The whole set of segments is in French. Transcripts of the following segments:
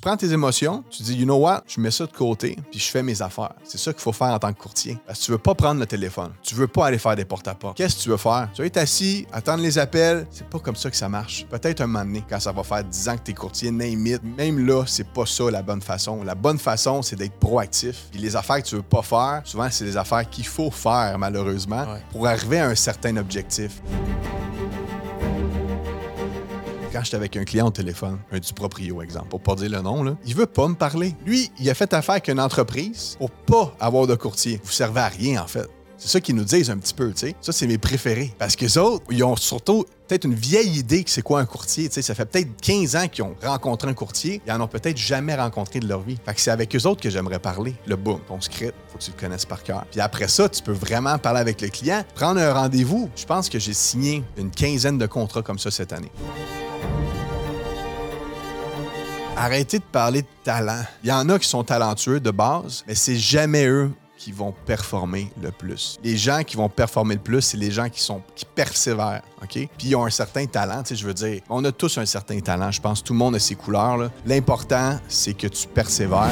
tu prends tes émotions, tu dis, you know what, je mets ça de côté, puis je fais mes affaires. C'est ça qu'il faut faire en tant que courtier. Parce que tu veux pas prendre le téléphone. Tu veux pas aller faire des porte-à-porte. Qu'est-ce que tu veux faire? Tu vas être assis, attendre les appels. C'est pas comme ça que ça marche. Peut-être un moment donné, quand ça va faire 10 ans que t'es courtier, name it. Même là, c'est pas ça la bonne façon. La bonne façon, c'est d'être proactif. Puis les affaires que tu veux pas faire, souvent, c'est des affaires qu'il faut faire, malheureusement, Ouais. pour arriver à un certain objectif. Avec un client au téléphone, un du proprio, exemple, pour pas dire le nom, là, il veut pas me parler. Lui, il a fait affaire avec une entreprise pour pas avoir de courtier. Vous servez à rien, en fait. C'est ça qu'ils nous disent un petit peu, tu sais. Ça, c'est mes préférés. Parce que autres, ils ont surtout peut-être une vieille idée que c'est quoi un courtier. Ça fait peut-être 15 ans qu'ils ont rencontré un courtier. Ils en ont peut-être jamais rencontré de leur vie. Fait que c'est avec eux autres que j'aimerais parler. Le boom, ton script, faut que tu le connaisses par cœur. Puis après ça, tu peux vraiment parler avec le client, prendre un rendez-vous. Je pense que j'ai signé une quinzaine de contrats comme ça cette année. Arrêtez de parler de talent. Il y en a qui sont talentueux de base, mais c'est jamais eux qui vont performer le plus. Les gens qui vont performer le plus, c'est les gens qui sont qui persévèrent? Puis ils ont un certain talent, tu je veux dire, on a tous un certain talent, je pense tout le monde a ses couleurs. L'important, c'est que tu persévères.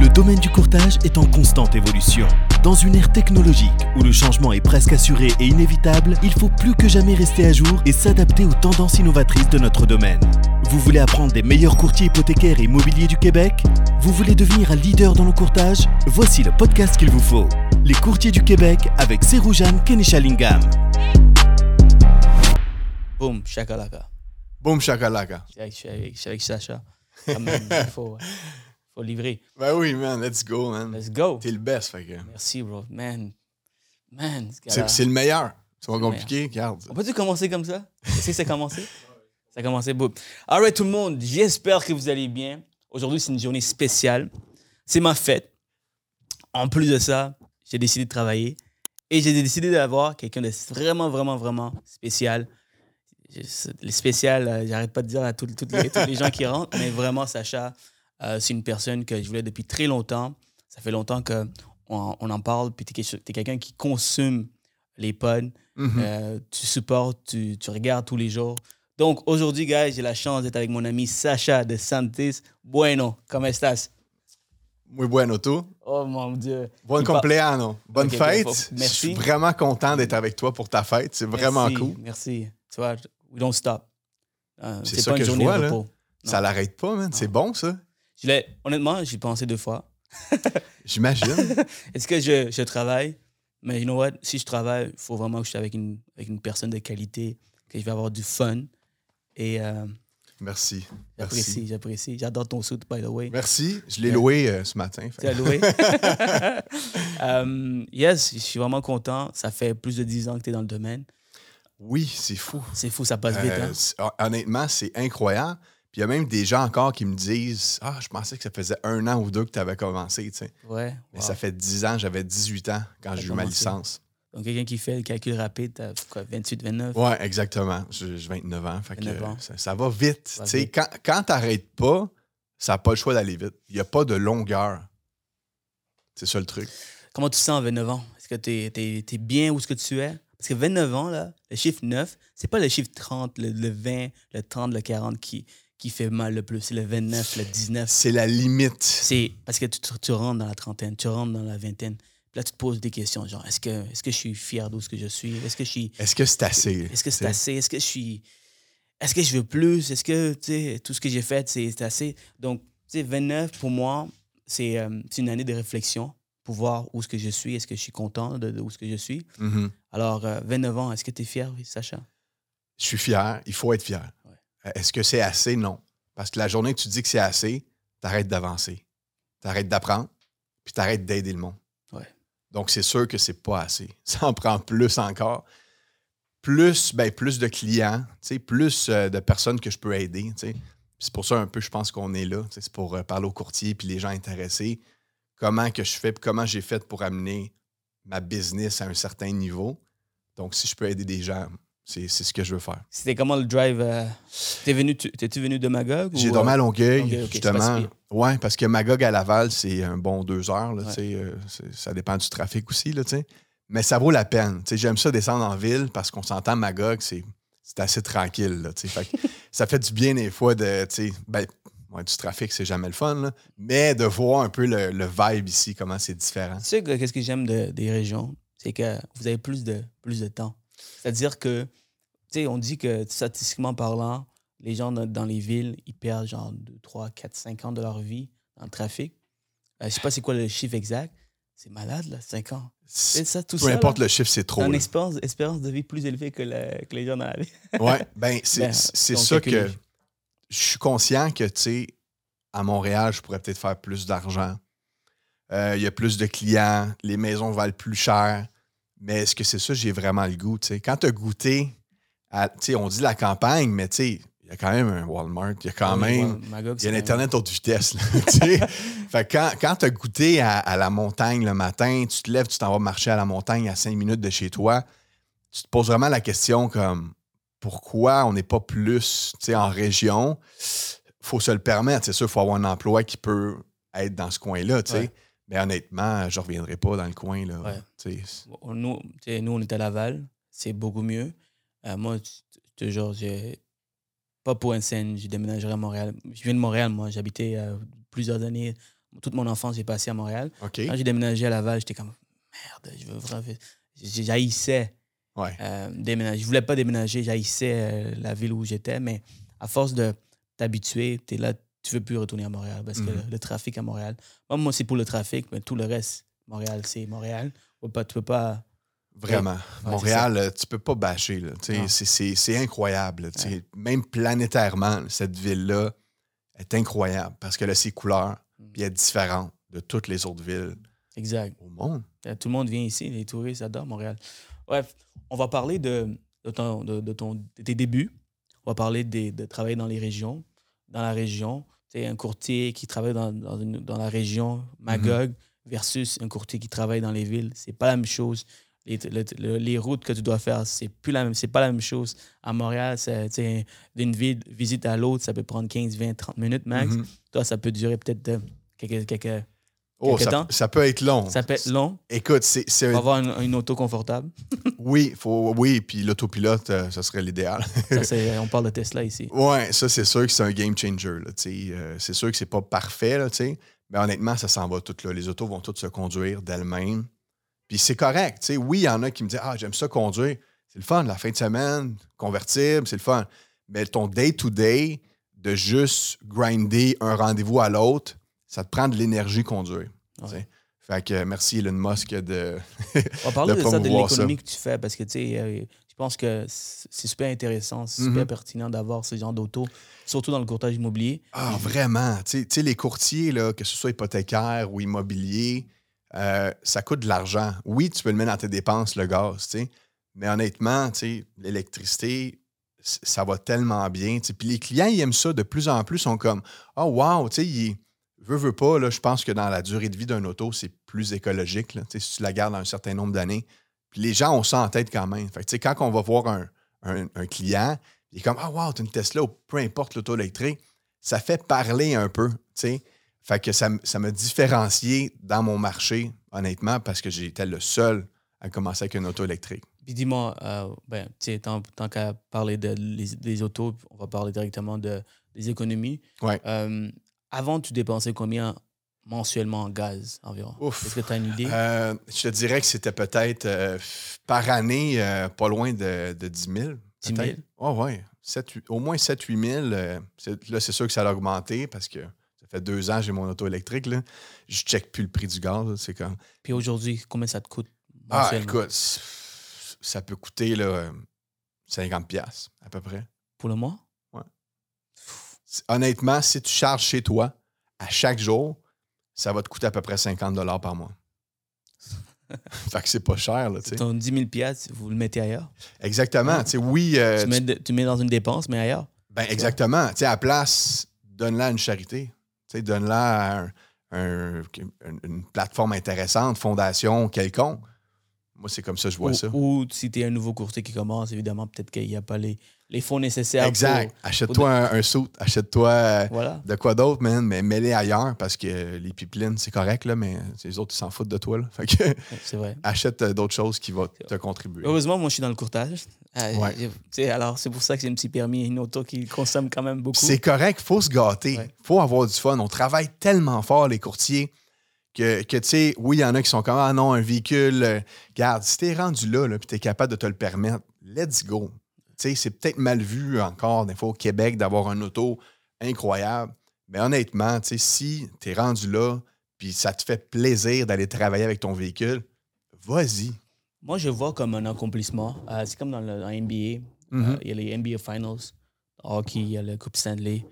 Le domaine du courtage est en constante évolution. Dans une ère technologique où le changement est presque assuré et inévitable, il faut plus que jamais rester à jour et s'adapter aux tendances innovatrices de notre domaine. Vous voulez apprendre des meilleurs courtiers hypothécaires et immobiliers du Québec? Vous voulez devenir un leader dans le courtage? Voici le podcast qu'il vous faut. Les courtiers du Québec avec Seroujane Kenishalingam. Boum, chakalaka. Boum shakalaka. Je suis avec, je suis avec- Sacha. faut livrer. Ben oui, man, let's go, man. Let's go. T'es le best, fait que. Merci, bro. Man. Man, ce C'est c'est le meilleur. C'est pas compliqué, regarde. On peut-tu commencer comme ça? Est-ce que ça a commencé? Ça a commencé, boum. All right, tout le monde, j'espère que vous allez bien. Aujourd'hui, c'est une journée spéciale. C'est ma fête. En plus de ça, j'ai décidé de travailler et j'ai décidé d'avoir quelqu'un de vraiment, vraiment, vraiment spécial. Les spécial, euh, j'arrête pas de dire à tous les, les gens qui rentrent, mais vraiment, Sacha, c'est une personne que je voulais depuis très longtemps. Ça fait longtemps qu'on on en parle, puis tu es, quelqu'un qui consomme les pods. Mhm. Euh, tu supportes, tu, tu regardes tous les jours. Donc aujourd'hui, guys, j'ai la chance d'être avec mon ami Sacha de Santis. Bueno, ¿cómo estás? Muy bueno, tú. Oh mon Dieu. Par- compleanno. Bonne fête. faut- Je merci. suis vraiment content d'être avec toi pour ta fête. C'est vraiment Merci, cool. Merci. Tu vois, we don't stop. Euh, C'est ça pas que une je journée vois, là. Ça l'arrête pas, man. C'est bon, ça. Je l'ai- honnêtement, j'y pensé deux fois. J'imagine. Est-ce que je, je travaille? Mais you know what? Si je travaille, il faut vraiment que je sois avec une, avec une personne de qualité, que je vais avoir du fun. Et euh, Merci. j'apprécie, j'apprécie. J'adore ton suit, by the way. Merci. Je l'ai loué euh, ce matin. Tu as loué? Euh, yes, je suis vraiment content. Ça fait plus de 10 ans que tu es dans le domaine. Oui, c'est fou. C'est fou, ça passe vite. Euh, hein? honnêtement, c'est incroyable. Puis il y a même des gens encore qui me disent Ah, je pensais que ça faisait un an ou deux que tu avais commencé. tu sais. Ouais. Mais wow. ça fait 10 ans, j'avais 18 ans quand j'ai eu ma licence. Donc, quelqu'un qui fait le calcul rapide, t'as quoi, 28, 29? Ouais, exactement. J'ai j'ai 29 ans. Fait que, 29 ans. Ça, ça va vite. Ça va Tu sais, vite. Quand, quand t'arrêtes pas, ça n'a pas le choix d'aller vite. Il n'y a pas de longueur. C'est ça le truc. Comment tu te sens à 29 ans? Est-ce que tu es, bien où ce que tu es? Parce que 29 ans, là, le chiffre 9, c'est pas le chiffre 30, le, le 20, le 30, le 40 qui, qui fait mal le plus. C'est le 29, le 19. C'est la limite. C'est parce que tu, tu rentres dans la trentaine, tu rentres dans la vingtaine. Puis là, tu te poses des questions, genre, est-ce que, est que je suis fier d'où ce que je suis? Est-ce que je suis Est-ce que c'est assez? Est-ce que c'est assez? Est-ce que je suis. Est-ce que je veux plus? Est-ce que tu sais, tout ce que j'ai fait, c'est assez? Donc, tu sais, 29, pour moi, c'est euh, une année de réflexion pour voir où ce que je suis. Est-ce que je suis content de, de où ce que je suis? Mhm. Alors, euh, 29 ans, est-ce que tu es fier, Sacha? Je suis fier. Il faut être fier. Euh, Est-ce que c'est assez? Non. Parce que la journée que tu dis que c'est assez, t'arrêtes d'avancer. T'arrêtes d'apprendre, puis t'arrêtes d'aider le monde. Ouais. Donc, c'est sûr que c'est pas assez. Ça en prend plus encore. Plus, ben, plus de clients, plus euh, de personnes que je peux aider. C'est pour ça un peu, je pense qu'on est là. C'est pour euh, parler aux courtiers puis les gens intéressés. Comment que je fais, comment j'ai fait pour amener ma business à un certain niveau. Donc, si je peux aider des gens, c'est c'est ce que je veux faire. C'était comment le drive? euh, T'es venu, tu- t'es-tu venu de Magog? J'ai dormi à euh, Longueuil, justement. Oui, parce que Magog à Laval, c'est un bon deux heures. Là, Ouais. euh, c'est- ça dépend du trafic aussi. Là, tu sais. Mais ça vaut la peine. J'aime ça descendre en ville parce qu'on s'entend Magog, c'est c'est assez tranquille. Là. Fait ça fait du bien des fois de. Ben, ouais, du trafic, c'est jamais le fun, là, mais de voir un peu le, le vibe ici, comment c'est différent. Tu sais, que- qu'est-ce que j'aime de- des régions? C'est que vous avez plus de, plus de temps. C'est-à-dire que, tu sais, on dit que statistiquement parlant, les gens dans, dans les villes, ils perdent genre 2, 3, 4, 5 ans de leur vie dans le trafic. Euh, je sais pas c'est quoi le chiffre exact. C'est malade, là, 5 ans. C'est ça, tout Peu ça. importe là, le chiffre, c'est trop. une espérance, espérance de vie plus élevée que, les gens dans la vie. Ouais, ben, c'est Ben, ça que je suis conscient que, tu sais, à Montréal, je pourrais peut-être faire plus d'argent. Euh, Il y a plus de clients, les maisons valent plus cher. Mais est-ce que c'est ça, j'ai vraiment le goût, tu sais? Quand tu as goûté, à- on dit la campagne, mais il y a quand même un Walmart, il y a quand même. Il y a l'Internet haute vitesse. Là, fait que quand, quand tu as goûté à, à la montagne le matin, tu te lèves, tu t'en vas marcher à la montagne à cinq minutes de chez toi, tu te poses vraiment la question comme pourquoi on n'est pas plus en région? faut se le permettre. C'est sûr, il faut avoir un emploi qui peut être dans ce coin-là. Ouais. Mais honnêtement, je ne reviendrai pas dans le coin. Là, Ouais. tu sais. Bon, Nous, tu sais, nous, on est à Laval. C'est beaucoup mieux. Euh, moi, toujours, pas pour un scène, je déménagerai à Montréal. Je viens de Montréal, moi. J'habitais euh, plusieurs années. Toute mon enfance, j'ai passé à Montréal. Quand j'ai déménagé à Laval, j'étais comme merde, je veux vraiment. J'haïssais Ouais. euh, déménager. Je voulais pas déménager, j'haïssais euh, la ville où j'étais, mais à force de t'habituer, tu es là, tu veux plus retourner à Montréal parce que Mhm. le, le trafic à Montréal. Moi, moi c'est pour le trafic, mais tout le reste, Montréal, c'est Montréal. Tu peux pas. Tu peux pas Vraiment. Montréal, euh, tu peux pas bâcher. C'est incroyable. Même planétairement, cette ville-là est incroyable parce que là, ses couleurs, Mm. puis elle est différente de toutes les autres villes exact. au monde. Euh, Tout le monde vient ici, les touristes adorent Montréal. Bref, on va parler de, de, ton, de, de ton, tes débuts. On va parler des- de travailler dans les régions. Dans la région, tu un courtier qui travaille dans, dans, une- dans la région, Magog, versus un courtier qui travaille dans les villes. C'est pas la même chose. Les, le- le- les routes que tu dois faire, c'est plus la même, c'est pas la même chose. À Montréal, c'est, d'une ville, visite à l'autre, ça peut prendre 15, 20, 30 minutes max. Mhm. Toi, ça peut durer peut-être quelques, quelques. Oh, Quelque ça, temps? ça peut être long. Ça peut être long. Écoute, c'est un- avoir une, une auto confortable. oui, faut, oui, puis l'autopilote, euh, ça serait l'idéal. On parle de Tesla ici. ouais, ça, c'est sûr que c'est un game changer. Euh, c'est sûr que c'est pas parfait, là, mais honnêtement, ça s'en va tout là. Les autos vont toutes se conduire d'elles-mêmes. Puis c'est correct. Oui, il y en a qui me disent Ah, j'aime ça conduire. C'est le fun, la fin de semaine, convertible, c'est le fun. Mais ton day-to-day, de juste grinder un rendez-vous à l'autre, ça te prend de l'énergie conduire. Ouais. Fait que merci Elon Musk de. On va parler de de, ça, de l'économie que tu fais, parce que, tu sais, euh, je pense que c'est super intéressant, c'est super Mhm. pertinent d'avoir ce genre d'auto, surtout dans le courtage immobilier. Ah, vraiment. Tu sais- tu sais, les courtiers, là, que ce soit hypothécaire ou immobilier, euh, ça coûte de l'argent. Oui, tu peux le mettre dans tes dépenses, le gaz, tu sais, mais honnêtement, tu sais, l'électricité, ça va tellement bien. tu sais. Puis les clients, ils aiment ça de plus en plus. sont comme Oh, wow, tu sais, il veut, veut pas. Je pense que dans la durée de vie d'un auto, c'est plus écologique. tu sais, si tu la gardes un certain nombre d'années. Puis les gens ont ça en tête quand même. Fait que, tu sais, quand on va voir un, client, il est comme Ah, wow, tu une Tesla ou peu importe l'auto électrique, ça fait parler un peu. tu sais. Fait que ça, ça m'a différencié dans mon marché, honnêtement, parce que j'étais le seul à commencer avec une auto électrique. Puis dis-moi, euh, ben, tu sais, tant, tant qu'à parler de les, des autos, on va parler directement de, des économies. Ouais. Euh, avant, tu dépensais combien mensuellement en gaz environ? Ouf. Est-ce que tu as une idée? Euh, je te dirais que c'était peut-être euh, par année euh, pas loin de, de 10 000. 10 000? peut-être. Oh, ouais. Sept, huit- au moins 7-8 000. euh, c'est- là, c'est sûr que ça a augmenté parce que fait deux ans que j'ai mon auto électrique. Là. Je ne check plus le prix du gaz. C'est comme. Puis aujourd'hui, combien ça te coûte Ah, écoute, ça peut coûter là, euh, 50$ piastres, à peu près. Pour le mois? C- Honnêtement, si tu charges chez toi à chaque jour, ça va te coûter à peu près 50$ par mois. fait que c'est pas cher, là. Ton 10 000 piastres, vous le mettez ailleurs? Exactement. Oui, euh, tu, mets de- tu mets dans une dépense, mais ailleurs? ben, exactement. À la place, donne-la à une charité. Tu sais, donne-la à un- un- une, une plateforme intéressante, fondation quelconque. Moi, c'est comme ça que je vois ou, ça. ou si tu es un nouveau courtier qui commence, évidemment, peut-être qu'il n'y a pas les, les fonds nécessaires. Exact. Achète-toi un, un suit, achète-toi euh, Voilà. de quoi d'autre, man, mais mets-les ailleurs parce que les pipelines, c'est correct, là, mais les autres, ils s'en foutent de toi. Là. Fait que C'est vrai. achète euh, d'autres choses qui vont te contribuer. Heureusement, moi, je suis dans le courtage. Euh, Ouais. j'ai- tu sais, alors, c'est pour ça que j'ai un petit permis, une auto qui consomme quand même beaucoup. C'est correct, faut se gâter. Ouais. faut avoir du fun. On travaille tellement fort, les courtiers, que, que tu sais, oui, il y en a qui sont comme Ah non, un véhicule. euh, Regarde, si t'es rendu là, là puis t'es capable de te le permettre, let's go. Tu c'est peut-être mal vu encore, des fois, au Québec, d'avoir un auto incroyable. Mais honnêtement, tu si t'es rendu là, puis ça te fait plaisir d'aller travailler avec ton véhicule, vas-y. Moi, je vois comme un accomplissement. Euh, c'est comme dans le dans NBA. Mhm. Euh, il y a les NBA Finals, hockey, il y a la Coupe Stanley,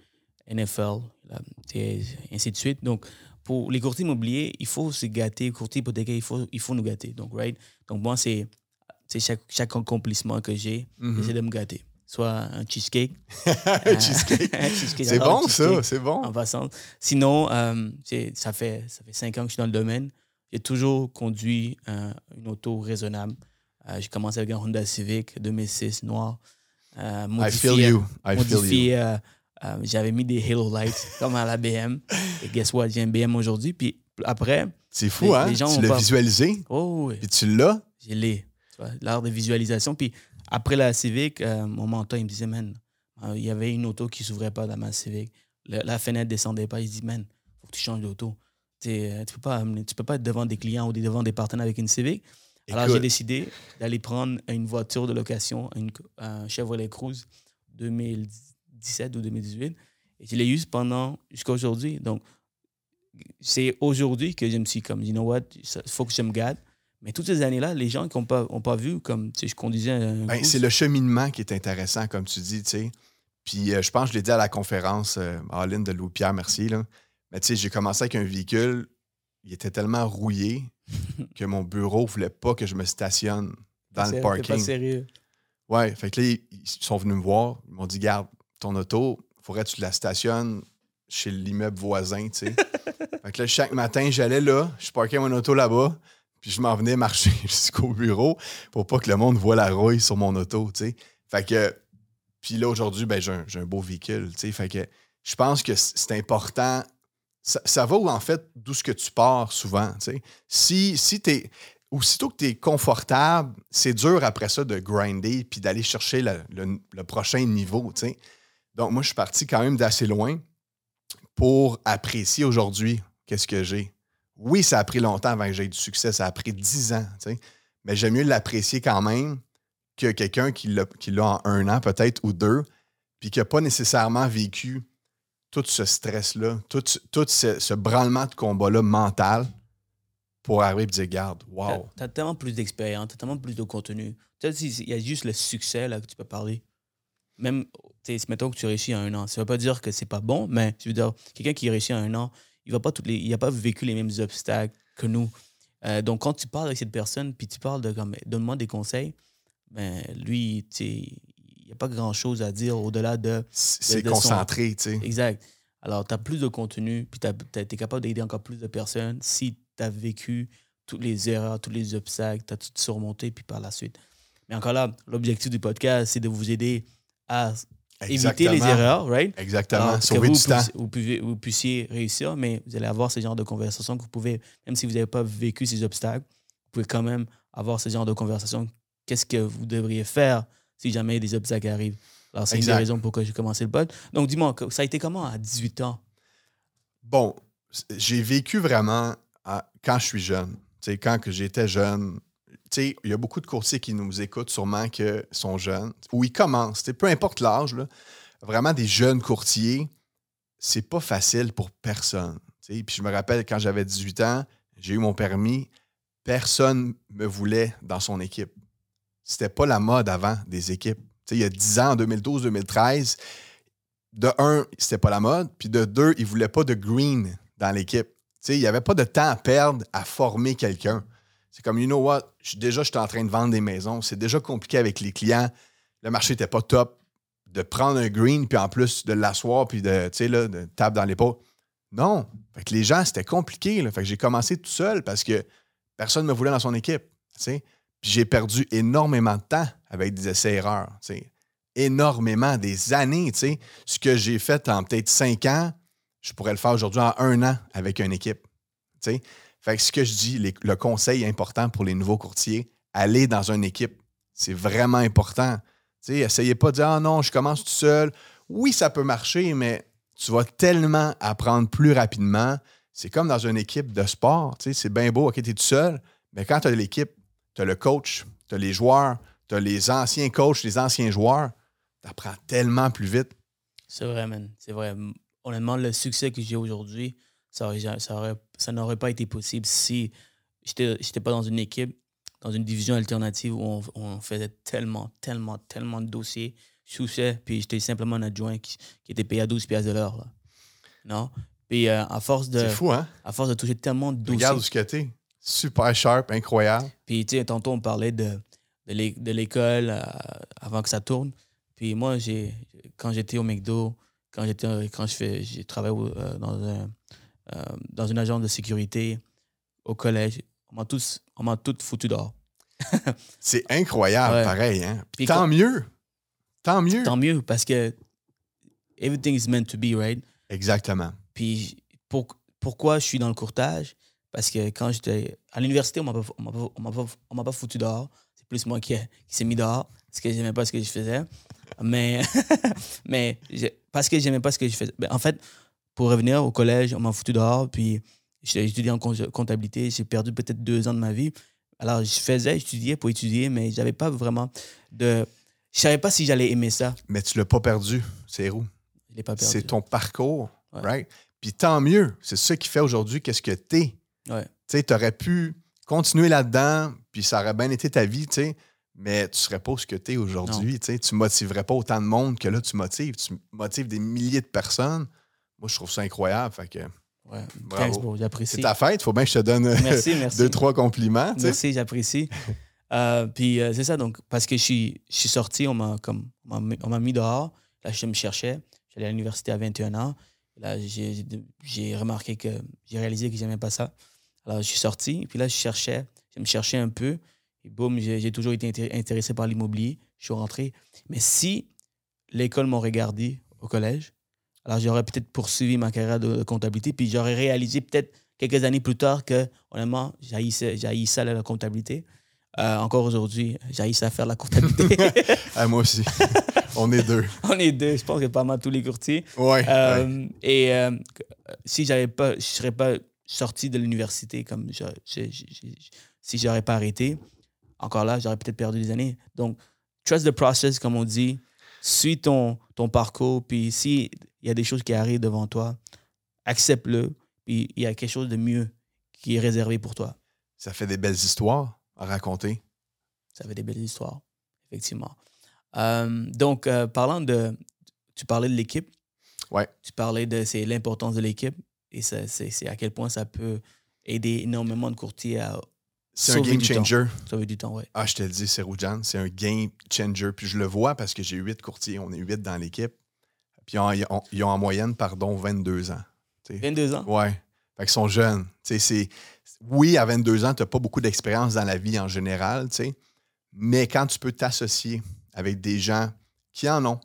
NFL, là, et ainsi de suite. Donc, pour les courtiers immobiliers, il faut se gâter. Courtier hypothécaire, il faut, il faut nous gâter. Donc, right? Donc, moi, c'est chaque, chaque accomplissement que j'ai, Mhm. j'essaie de me gâter. Soit un cheesecake. Un cheesecake. cheesecake, C'est bon, ça, c'est bon. en passant. Sinon, euh, ça, fait, ça fait cinq ans que je suis dans le domaine. J'ai toujours conduit euh, une auto raisonnable. Euh, j'ai commencé avec un Honda Civic 2006 noir. Euh, I modifié, feel you. I feel you. modifié, euh, euh, J'avais mis des Halo Lights comme à la BM. Et guess what? J'ai un BM aujourd'hui. Puis après, C'est fou, Les- hein? les gens tu l'as pas- visualisé, oh, oui, puis tu l'as? j'ai l'ai. Tu L'art de visualisation. Puis après la Civic, euh, mon mentor, il me disait, man, euh, il y avait une auto qui s'ouvrait pas dans ma Civic. Le- la fenêtre descendait pas. Il dit, man, faut que tu changes d'auto. T'es, euh, Tu peux pas tu peux pas être devant des clients ou devant des partenaires avec une Civic. Alors j'ai décidé d'aller prendre une voiture de location, une, un Chevrolet Cruise 2017 ou 2018. Et je l'ai eu pendant jusqu'à aujourd'hui. Donc, c'est aujourd'hui que je me suis comme, you know what, il faut que je me garde. Mais toutes ces années-là, les gens qui n'ont pas, ont pas vu, comme, je conduisais un Ben, c'est le cheminement qui est intéressant, comme tu dis, tu sais. Puis euh, je pense que je l'ai dit à la conférence, euh, Aline de Louis-Pierre Mercier, là. Mais tu sais, j'ai commencé avec un véhicule, il était tellement rouillé que mon bureau voulait pas que je me stationne dans le c'est pas parking. sérieux. Ouais, fait que là, ils ils sont venus me voir, ils m'ont dit, garde, ton auto, faudrait que tu la stationnes chez l'immeuble voisin, tu sais. fait que là, chaque matin, j'allais là, je parquais mon auto là-bas, puis je m'en venais marcher jusqu'au bureau pour pas que le monde voit la rouille sur mon auto, tu sais. Fait que, puis là, aujourd'hui, ben, j'ai un, un beau véhicule, tu sais. Fait que je pense que c'est important. Ça, va, en fait, d'où ce que tu pars souvent, tu sais. Si, si t'es... Aussitôt que tu es confortable, c'est dur après ça de grinder puis d'aller chercher le, le- prochain niveau. Donc, moi, je suis parti quand même d'assez loin pour apprécier aujourd'hui qu'est-ce que j'ai. Oui, ça a pris longtemps avant que j'aie du succès. Ça a pris 10 ans, tu sais. Mais j'aime mieux l'apprécier quand même que quelqu'un qui l'a en un an, peut-être, ou deux, puis qui n'a pas nécessairement vécu tout ce stress-là, tout, ce- tout ce, ce branlement de combat-là mental pour arriver et dire, garde, wow. Tu as, tellement plus d'expérience, tu as tellement plus de contenu. Il y a juste le succès là, que tu peux parler. Même, mettons que tu réussis en un an. Ça ne veut pas dire que c'est pas bon, mais je veux dire, quelqu'un qui réussit en un an, il va pas toutes les, il n'a pas vécu les mêmes obstacles que nous. Euh, donc, quand tu parles avec cette personne, puis tu parles de comme, donne-moi des conseils, ben, lui, il n'y a pas grand-chose à dire au-delà de C'est son- concentré, tu sais. Exact. Alors, tu as plus de contenu, puis tu es capable d'aider encore plus de personnes si tu as vécu toutes les erreurs, tous les obstacles, tu as tout surmonté, puis par la suite. Mais encore là, l'objectif du podcast, c'est de vous aider à éviter les erreurs, right? Exactement. Alors, que Sauver vous, du temps. vous, pouvez- vous puissiez réussir, mais vous allez avoir ce genre de conversation que vous pouvez, même si vous n'avez pas vécu ces obstacles, vous pouvez quand même avoir ce genre de conversation. Qu'est-ce que vous devriez faire si jamais des obstacles arrivent? Alors, c'est une des raisons pourquoi j'ai commencé le pod. Donc, dis-moi, que- ça a été comment à 18 ans? Bon, j'ai vécu vraiment à- quand je suis jeune. Sais, quand que j'étais jeune, il y a beaucoup de courtiers qui nous écoutent sûrement qui sont jeunes, ou ils commencent, peu importe l'âge, vraiment des jeunes courtiers, c'est pas facile pour personne. Puis je me rappelle quand j'avais 18 ans, j'ai eu mon permis, personne me voulait dans son équipe. C'était pas la mode avant des équipes. Il y a 10 ans, en 2012-2013, de un, c'était pas la mode, puis de deux, ils voulaient pas de green dans l'équipe. Il n'y avait pas de temps à perdre à former quelqu'un. C'est comme, you know what, déjà, je suis en train de vendre des maisons. C'est déjà compliqué avec les clients. Le marché n'était pas top. De prendre un green, puis en plus de l'asseoir, puis de, tu sais, de table dans l'épaule. Non. Les gens, c'était compliqué. Fait que j'ai commencé tout seul parce que personne ne me voulait dans son équipe. Puis j'ai perdu énormément de temps avec des essais-erreurs. énormément, des années. Ce que j'ai fait en peut-être cinq ans, je pourrais le faire aujourd'hui en un an avec une équipe. Ce que je dis, le conseil important pour les nouveaux courtiers, aller dans une équipe. C'est vraiment important. Essayez pas de dire Ah non, je commence tout seul. Oui, ça peut marcher, mais tu vas tellement apprendre plus rapidement. C'est comme dans une équipe de sport. C'est bien beau, OK, tu es tout seul, mais quand tu as l'équipe, tu as le coach, tu as les joueurs, tu as les anciens coachs, les anciens joueurs, tu apprends tellement plus vite. C'est vrai, man. C'est vrai. Honnêtement, le succès que j'ai aujourd'hui, ça, aurait, ja- ça, aurait- ça n'aurait pas été possible si j'étais n'étais pas dans une équipe, dans une division alternative où on, on faisait tellement, tellement, tellement de dossiers. Je touchais, puis j'étais simplement un adjoint qui, qui était payé à 12 piastres de l'heure. Non? Puis euh, à, force de, fou, hein? à force de toucher tellement de dossiers. Regarde où t'es. Super sharp, incroyable. Puis, tu sais, tantôt, on parlait de, de l'é- de l'école euh, avant que ça tourne. Puis, moi, j'ai, quand j'étais au McDo, quand, j'étais, quand je fais, j'ai travaillé euh, dans, un, euh, dans une agence de sécurité au collège, on m'a tous, on m'a tout foutu dehors. C'est incroyable, Ouais. pareil. Hein? Puis tant mieux. Tant mieux. Tant mieux, parce que everything is meant to be, right? Exactement. Puis, pour- pourquoi je suis dans le courtage? Parce que quand j'étais à l'université, on m'a pas, pas, pas, foutu dehors. C'est plus moi qui, qui s'est mis dehors parce que j'aimais pas ce que je faisais. Mais, mais parce que j'aimais pas ce que je faisais. Ben, en fait, pour revenir au collège, on m'a foutu dehors. Puis, j'ai étudié en compta- comptabilité. J'ai perdu peut-être deux ans de ma vie. Alors, je faisais, j'étudiais pour étudier, mais j'avais pas vraiment de. Je savais pas si j'allais aimer ça. Mais tu l'as pas perdu, c'est où? Je l'ai pas perdu. C'est ton parcours, Ouais. right? Puis tant mieux. C'est ça qui fait aujourd'hui qu'est-ce que t'es. Ouais. Tu sais, t'aurais pu continuer là-dedans, puis ça aurait bien été ta vie, tu sais, mais tu serais pas ce que t'es aujourd'hui, tu sais. Tu motiverais pas autant de monde que là, tu motives. Tu motives des milliers de personnes. Moi, je trouve ça incroyable. Fait que Ouais. Bravo. Thanks, bro. J'apprécie. c'est ta fête, faut bien que je te donne euh, Merci, merci. deux, trois compliments, sais. Merci, j'apprécie. Euh, puis euh, c'est ça, donc, parce que je suis, je suis sorti, on m'a comme on m'a mis- on m'a mis dehors. Là, je me cherchais. J'allais à l'université à 21 ans. Là, j'ai remarqué que j'ai réalisé que j'aimais pas ça. Alors, je suis sorti. Puis là, je cherchais. Je me cherchais un peu. Et boum, j'ai j'ai toujours été inté- intéressé par l'immobilier. Je suis rentré. Mais si l'école m'aurait gardé au collège, alors j'aurais peut-être poursuivi ma carrière de comptabilité. Puis j'aurais réalisé peut-être quelques années plus tard que, honnêtement, j'haïssais j'haïssais la comptabilité. Euh, encore aujourd'hui, j'haïssais à faire la comptabilité. Ah, moi aussi. On est deux. On est deux, je pense que pas mal tous les courtiers. Ouais. ouais. Euh, Et euh, si j'avais pas, je serais pas sorti de l'université comme je, je- je- si j'aurais pas arrêté. Encore là, j'aurais peut-être perdu des années. Donc, trust the process, comme on dit. Suis ton, ton parcours. Puis s'il y a des choses qui arrivent devant toi, accepte-le. Puis il y a quelque chose de mieux qui est réservé pour toi. Ça fait des belles histoires à raconter. Ça fait des belles histoires, effectivement. Euh, donc, euh, parlant de. Tu parlais de l'équipe. Ouais. Tu parlais de c'est l'importance de l'équipe et ça- c'est à quel point ça peut aider énormément de courtiers à C'est un game changer. sauver du temps. Ouais. Ah, je te le dis, c'est Roujan, c'est un game changer. Puis je le vois parce que j'ai huit courtiers, on est huit dans l'équipe. Puis ils ont, ils en moyenne, pardon, 22 ans. 22 ans? Ouais. Fait qu'ils sont jeunes. C'est... Oui, à 22 ans, tu n'as pas beaucoup d'expérience dans la vie en général. Mais quand tu peux t'associer avec des gens qui en ont,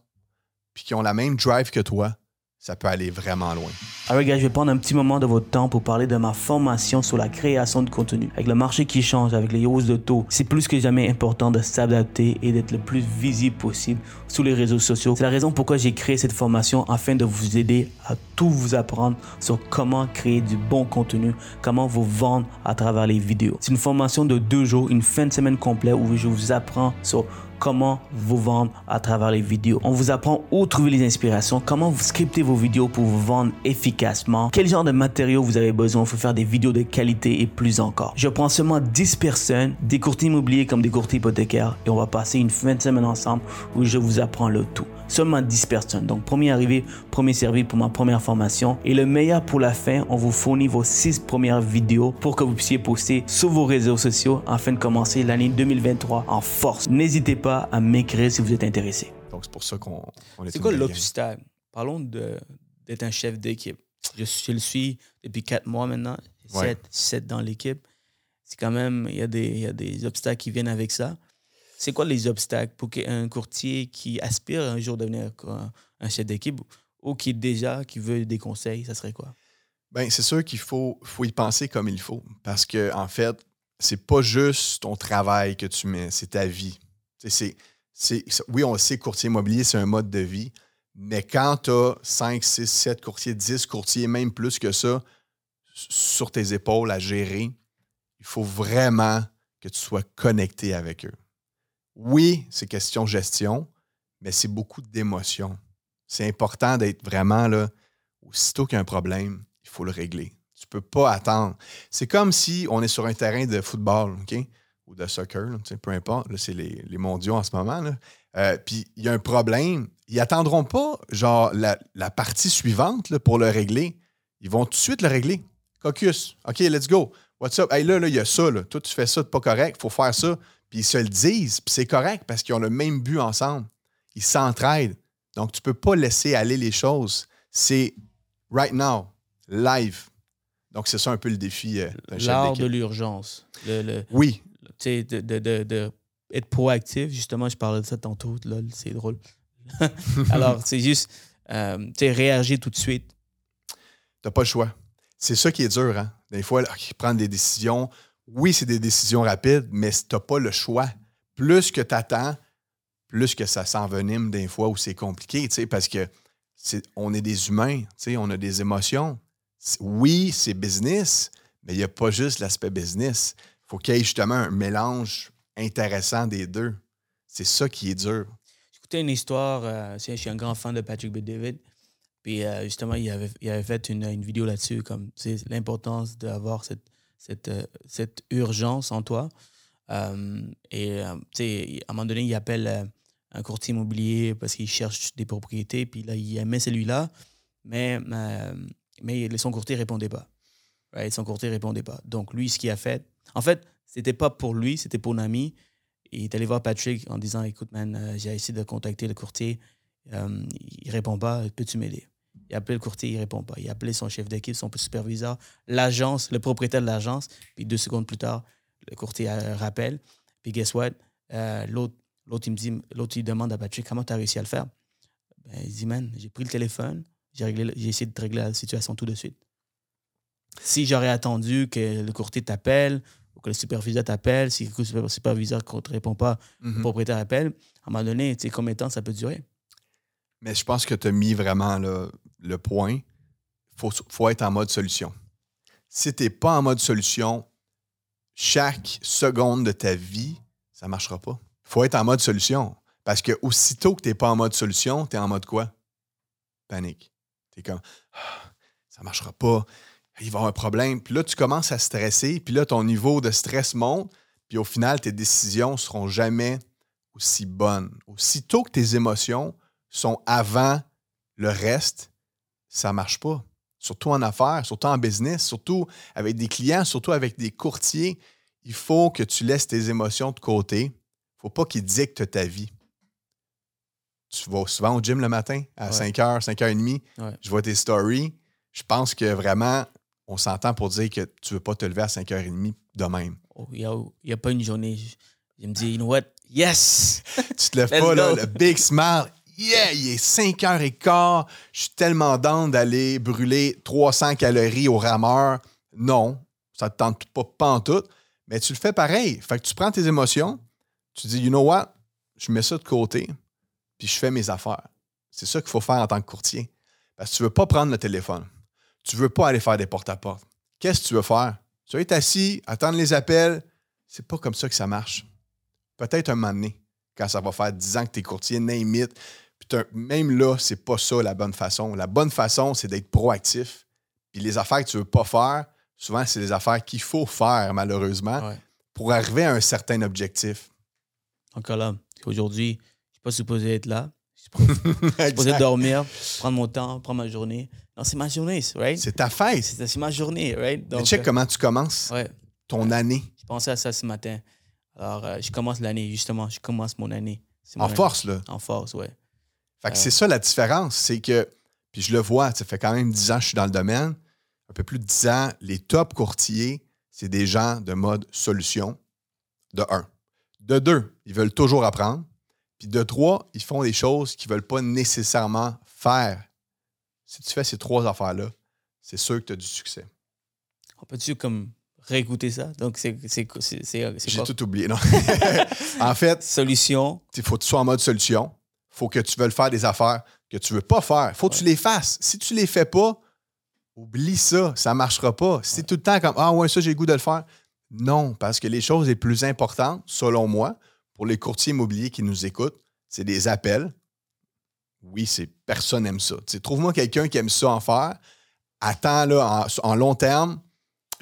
puis qui ont la même drive que toi, ça peut aller vraiment loin. Alors, gars, je vais prendre un petit moment de votre temps pour parler de ma formation sur la création de contenu. Avec le marché qui change, avec les hausses de taux, c'est plus que jamais important de s'adapter et d'être le plus visible possible sur les réseaux sociaux. C'est la raison pourquoi j'ai créé cette formation afin de vous aider à tout vous apprendre sur comment créer du bon contenu, comment vous vendre à travers les vidéos. C'est une formation de deux jours, une fin de semaine complète où je vous apprends sur comment vous vendre à travers les vidéos. On vous apprend où trouver les inspirations, comment vous scriptez vos vidéos pour vous vendre efficacement, quel genre de matériaux vous avez besoin pour faire des vidéos de qualité et plus encore. Je prends seulement 10 personnes, des courtiers immobiliers comme des courtiers hypothécaires et on va passer une fin de semaine ensemble où je vous apprends le tout. Seulement 10 personnes. Donc, premier arrivé, premier servi pour ma première formation. Et le meilleur pour la fin, on vous fournit vos 6 premières vidéos pour que vous puissiez poster sur vos réseaux sociaux afin de commencer l'année 2023 en force. N'hésitez pas à m'écrire si vous êtes intéressé. Donc, c'est pour ça qu'on on est C'est quoi l'obstacle? Parlons d'être un chef d'équipe. Je, je le suis depuis 4 mois maintenant. Ouais. 7, 7 dans l'équipe. C'est quand même, il y, a des, il y a des obstacles qui viennent avec ça. C'est quoi les obstacles pour qu'un courtier qui aspire un jour à devenir un, chef d'équipe ou qui est déjà, qui veut des conseils, ça serait quoi? Ben, c'est sûr qu'il faut, y penser comme il faut. Parce que, en fait, c'est pas juste ton travail que tu mets, c'est ta vie. C'est, c'est, oui, on sait, courtier immobilier, c'est un mode de vie. Mais quand tu as 5, 6, 7 courtiers, 10 courtiers, même plus que ça, sur tes épaules à gérer, il faut vraiment que tu sois connecté avec eux. Oui, c'est question gestion, mais c'est beaucoup d'émotions. C'est important d'être vraiment là, aussitôt qu'il y a un problème, il faut le régler. Tu ne peux pas attendre. C'est comme si on est sur un terrain de football, OK? Ou de soccer, peu importe. c'est les, mondiaux en ce moment. Euh, puis il y a un problème. Ils attendront pas, genre, la, partie suivante pour le régler. Ils vont tout de suite le régler. Caucus. OK, let's go. What's up? Hey, là, il y a ça. Là. Toi, tu fais ça pas correct. Il faut faire ça. Puis ils se le disent. Puis c'est correct parce qu'ils ont le même but ensemble. Ils s'entraident. Donc, tu ne peux pas laisser aller les choses. C'est right now, live. Donc, c'est ça un peu le défi. Euh, L'art de l'urgence. Le, oui. De, de, de, de, être proactif. Justement, je parlais de ça tantôt. C'est drôle. Alors, c'est juste euh, réagir tout de suite. Tu n'as pas le choix. C'est ça qui est dur. Hein? Des fois, prendre des décisions. Oui, c'est des décisions rapides, mais tu n'as pas le choix. Plus que tu attends, plus que ça s'envenime des fois où c'est compliqué, parce que on est des humains, on a des émotions. Oui, c'est business, mais il n'y a pas juste l'aspect business. Il faut qu'il y ait justement un mélange intéressant des deux. C'est ça qui est dur. J'écoutais une histoire, euh, je suis un grand fan de Patrick B. David, puis euh, justement, il avait, fait une, une vidéo là-dessus, comme l'importance d'avoir cette, cette, euh, cette, urgence en toi. et à un moment donné, il appelle un courtier immobilier parce qu'il cherche des propriétés, puis là, il aimait celui-là, mais, euh, mais son courtier ne répondait pas. Son courtier ne répondait pas. Donc, lui, ce qu'il a fait, en fait, c'était pas pour lui, c'était pour un ami. Il est allé voir Patrick en disant Écoute, man, euh, j'ai essayé de contacter le courtier, euh, il répond pas, peux-tu m'aider? Il a appelé le courtier, il répond pas. Il a appelé son chef d'équipe, son superviseur, l'agence, le propriétaire de l'agence, puis deux secondes plus tard, le courtier rappelle. Puis, guess what? L'autre L'autre, il me dit, l'autre, il demande à Patrick comment tu as réussi à le faire? Ben, il dit, man, j'ai pris le téléphone, j'ai, réglé, j'ai essayé de régler la situation tout de suite. Si j'aurais attendu que le courtier t'appelle ou que le superviseur t'appelle, si le superviseur ne te répond pas, le mhm. propriétaire appelle, à un moment donné, tu sais, combien de temps ça peut durer? Mais je pense que tu as mis vraiment le point. Il faut, faut être en mode solution. Si tu n'es pas en mode solution, chaque seconde de ta vie, ça ne marchera pas faut être en mode solution. Parce que aussitôt que tu n'es pas en mode solution, tu es en mode quoi? Panique. Tu es comme ah, ça ne marchera pas, il va y avoir un problème. Puis là, tu commences à stresser, puis là, ton niveau de stress monte, puis au final, tes décisions ne seront jamais aussi bonnes. Aussitôt que tes émotions sont avant le reste, ça ne marche pas. Surtout en affaires, surtout en business, surtout avec des clients, surtout avec des courtiers. Il faut que tu laisses tes émotions de côté faut pas qu'il dicte ta vie. Tu vas souvent au gym le matin à 5h, 5h30. Je vois tes stories. Je pense que vraiment, on s'entend pour dire que tu ne veux pas te lever à 5h30 de même. Oh, il n'y a, pas une journée. Je, me dis, you know what? Yes! tu te lèves pas, là, le big smile. Yeah, il est 5h15. Je suis tellement down d'aller brûler 300 calories au rameur. Non, ça ne te tente pas, en tout. Mais tu le fais pareil. Fait que tu prends tes émotions, tu dis, you know what? Je mets ça de côté, puis je fais mes affaires. C'est ça qu'il faut faire en tant que courtier. Parce que tu ne veux pas prendre le téléphone. Tu ne veux pas aller faire des porte-à-porte. Qu'est-ce que tu veux faire? Tu vas être assis, attendre les appels. C'est pas comme ça que ça marche. Peut-être un moment donné, quand ça va faire 10 ans que tu es courtier, name. Puis même là, c'est pas ça la bonne façon. La bonne façon, c'est d'être proactif. Puis les affaires que tu veux pas faire, souvent, c'est des affaires qu'il faut faire, malheureusement, pour arriver à un certain objectif. Encore là, aujourd'hui, je ne suis pas supposé être là. Je suis supposé dormir, prendre mon temps, prendre ma journée. Non, c'est ma journée, right? C'est ta fête. C'est ma journée, right? Donc, check euh, comment tu commences ton année. Je pensais à ça ce matin. Alors, euh, je commence l'année, justement. Je commence mon année. en force, là. En force, oui. Fait que c'est ça la différence. C'est que, puis je le vois, ça fait quand même 10 ans que je suis dans le domaine. Un peu plus de 10 ans, les top courtiers, c'est des gens de mode solution, de un. De deux, ils veulent toujours apprendre. Puis de trois, ils font des choses qu'ils ne veulent pas nécessairement faire. Si tu fais ces trois affaires-là, c'est sûr que tu as du succès. On peut-tu comme réécouter ça? Donc, c'est c'est- c'est- c'est- c'est J'ai tout oublié, non? en fait, Solution. il faut que tu sois en mode solution. Il faut que tu veuilles faire des affaires que tu ne veux pas faire. Il faut que tu les fasses. Si tu ne les fais pas, oublie ça. Ça ne marchera pas. Si c'est tout le temps comme Ah ouais, ça, j'ai le goût de le faire. Non, parce que les choses les plus importantes, selon moi, pour les courtiers immobiliers qui nous écoutent, c'est des appels. Oui, c'est personne n'aime ça. Trouve-moi quelqu'un qui aime ça en faire. Attends, là, en, en long terme,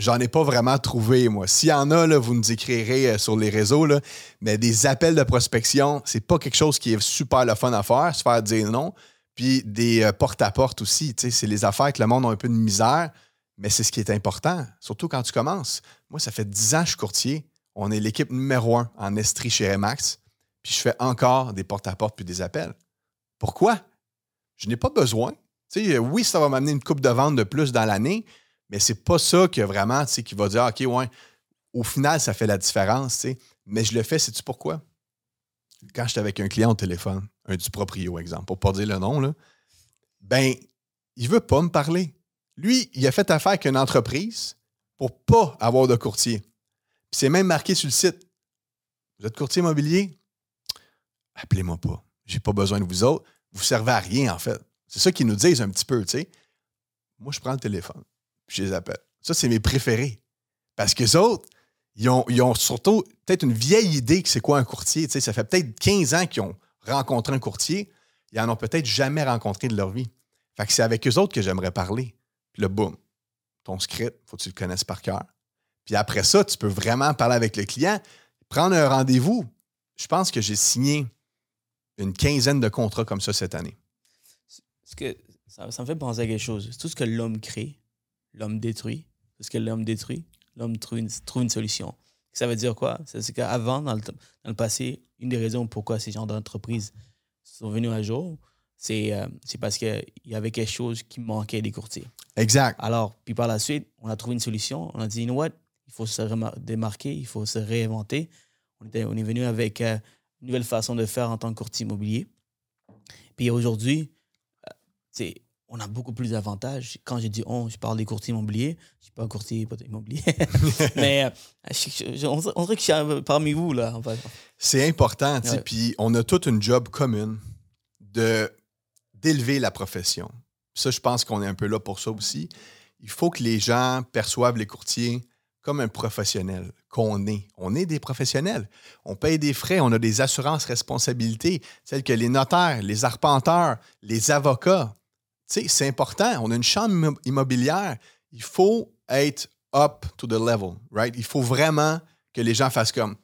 j'en ai pas vraiment trouvé, moi. S'il y en a, là, vous nous écrirez euh, sur les réseaux, là, mais des appels de prospection, c'est pas quelque chose qui est super le fun à faire, se faire dire non. Puis des euh, porte-à-porte aussi, c'est les affaires que le monde a un peu de misère, mais c'est ce qui est important, surtout quand tu commences. Moi, ça fait 10 ans que je suis courtier. On est l'équipe numéro un en Estrie chez Remax, puis je fais encore des porte-à-porte puis des appels. Pourquoi? Je n'ai pas besoin. Tu sais, euh, oui, ça va m'amener une coupe de vente de plus dans l'année, mais c'est pas ça que vraiment, tu sais, qui va dire, OK, ouais, au final, ça fait la différence, tu sais. Mais je le fais, sais-tu pourquoi? Quand j'étais avec un client au téléphone, un du proprio, exemple, pour pas dire le nom, là, ben, il veut pas me parler. Lui, il a fait affaire avec une entreprise pour pas avoir de courtier. Puis c'est même marqué sur le site. Vous êtes courtier immobilier? Appelez-moi pas. J'ai pas besoin de vous autres. Vous servez à rien, en fait. C'est ça qu'ils nous disent un petit peu, tu sais. Moi, je prends le téléphone, je les appelle. Ça, c'est mes préférés. Parce que autres, ils ont, surtout peut-être une vieille idée que c'est quoi un courtier. Ça fait peut-être 15 ans qu'ils ont rencontré un courtier. Ils en ont peut-être jamais rencontré de leur vie. Fait que c'est avec eux autres que j'aimerais parler. Puis là, boum, ton script, faut que tu le connaisses par cœur. Puis après ça, tu peux vraiment parler avec le client, prendre un rendez-vous. Je pense que j'ai signé une quinzaine de contrats comme ça cette année. Parce que ça, ça me fait penser à quelque chose. Tout ce que l'homme crée, l'homme détruit. Tout ce que l'homme détruit, l'homme trouve une, trouve une solution. Ça veut dire quoi? C'est qu'avant, dans le, dans le passé, une des raisons pourquoi ces genres d'entreprises sont venus à jour, c'est euh, parce qu'il y avait quelque chose qui manquait des courtiers. Exact. Alors, puis par la suite, on a trouvé une solution. On a dit, you know what? Il faut se démarquer, il faut se réinventer. On, était, on est venu avec euh, une nouvelle façon de faire en tant que courtier immobilier. Puis aujourd'hui, euh, on a beaucoup plus d'avantages. Quand j'ai dit on, je parle des courtiers immobiliers. Je suis pas un courtier immobilier. Mais euh, je- je- on, dirait- on dirait que je suis parmi vous, là. en fait. C'est important. Ouais. Puis on a toute une job commune de d'élever la profession. Ça, je pense qu'on est un peu là pour ça aussi. Il faut que les gens perçoivent les courtiers comme un professionnel qu'on est. On est des professionnels. On paye des frais, on a des assurances responsabilités, celles que les notaires, les arpenteurs, les avocats. C'est important. On a une chambre immo- immobilière. Il faut être up to the level, right? Il faut vraiment que les gens fassent comme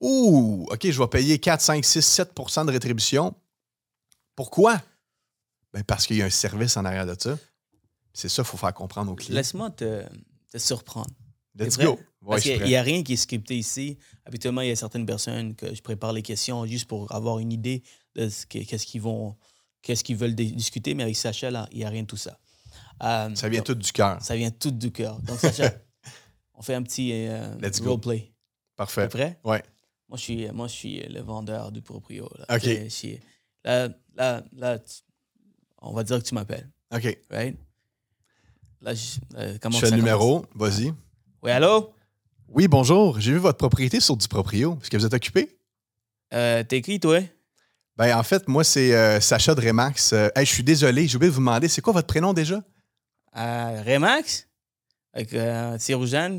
Ouh, OK, je vais payer 4, 5, 6, 7% de rétribution. Pourquoi? Ben parce qu'il y a un service en arrière de ça. C'est ça qu'il faut faire comprendre aux clients. Laisse-moi te, te surprendre. Let's go. Ouais, Parce qu'il n'y a rien qui est scripté ici. Habituellement, il y a certaines personnes que je prépare les questions juste pour avoir une idée de ce qu'ils vont, qu'est-ce qu'ils veulent discuter? Mais avec Sacha, là, il n'y a rien de tout ça. Euh, Ça vient donc, tout du cœur. Ça vient tout du cœur. Donc, Sacha, on fait un petit euh, Let's go. roleplay. T'es Parfait. prêt? Ouais. Moi, je suis, moi, je suis le vendeur du proprio. Là. OK. Je suis- Là, là, là, on va dire que tu m'appelles, OK. right? Là, je, euh, comment Je fais le numéro. Vas-y. Oui, allô? Oui, bonjour. J'ai vu votre propriété sur du proprio. Est-ce que vous êtes occupé? Euh, T'es qui, toi? Ben, en fait, moi, c'est euh, Sacha de Remax. Euh, hey, je suis désolé, j'ai oublié de vous demander, c'est quoi votre prénom déjà? Euh, Remax? Avec euh,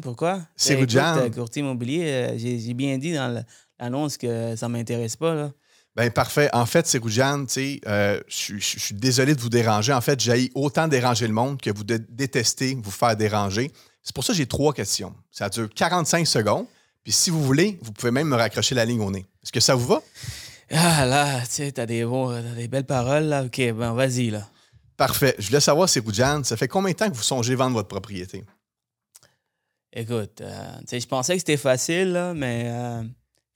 pourquoi? Écoute, euh, courtier immobilier, j'ai bien dit dans l'annonce que ça m'intéresse pas. Là. Ben parfait. En fait, c'est Rougeane, tu sais, euh, je suis- je suis désolé de vous déranger. En fait, j'ai autant déranger le monde que vous dé- détestez vous faire déranger. C'est pour ça que j'ai trois questions. Ça dure 45 secondes. Puis si vous voulez, vous pouvez même me raccrocher la ligne au nez. Est-ce que ça vous va? Ah là, tu sais, t'as des, t'as des belles paroles. Là. OK, ben vas-y. là. Parfait. Je voulais savoir, c'est Rougeane, ça fait combien de temps que vous songez vendre votre propriété? Écoute, euh, tu sais, je pensais que c'était facile, là, mais euh,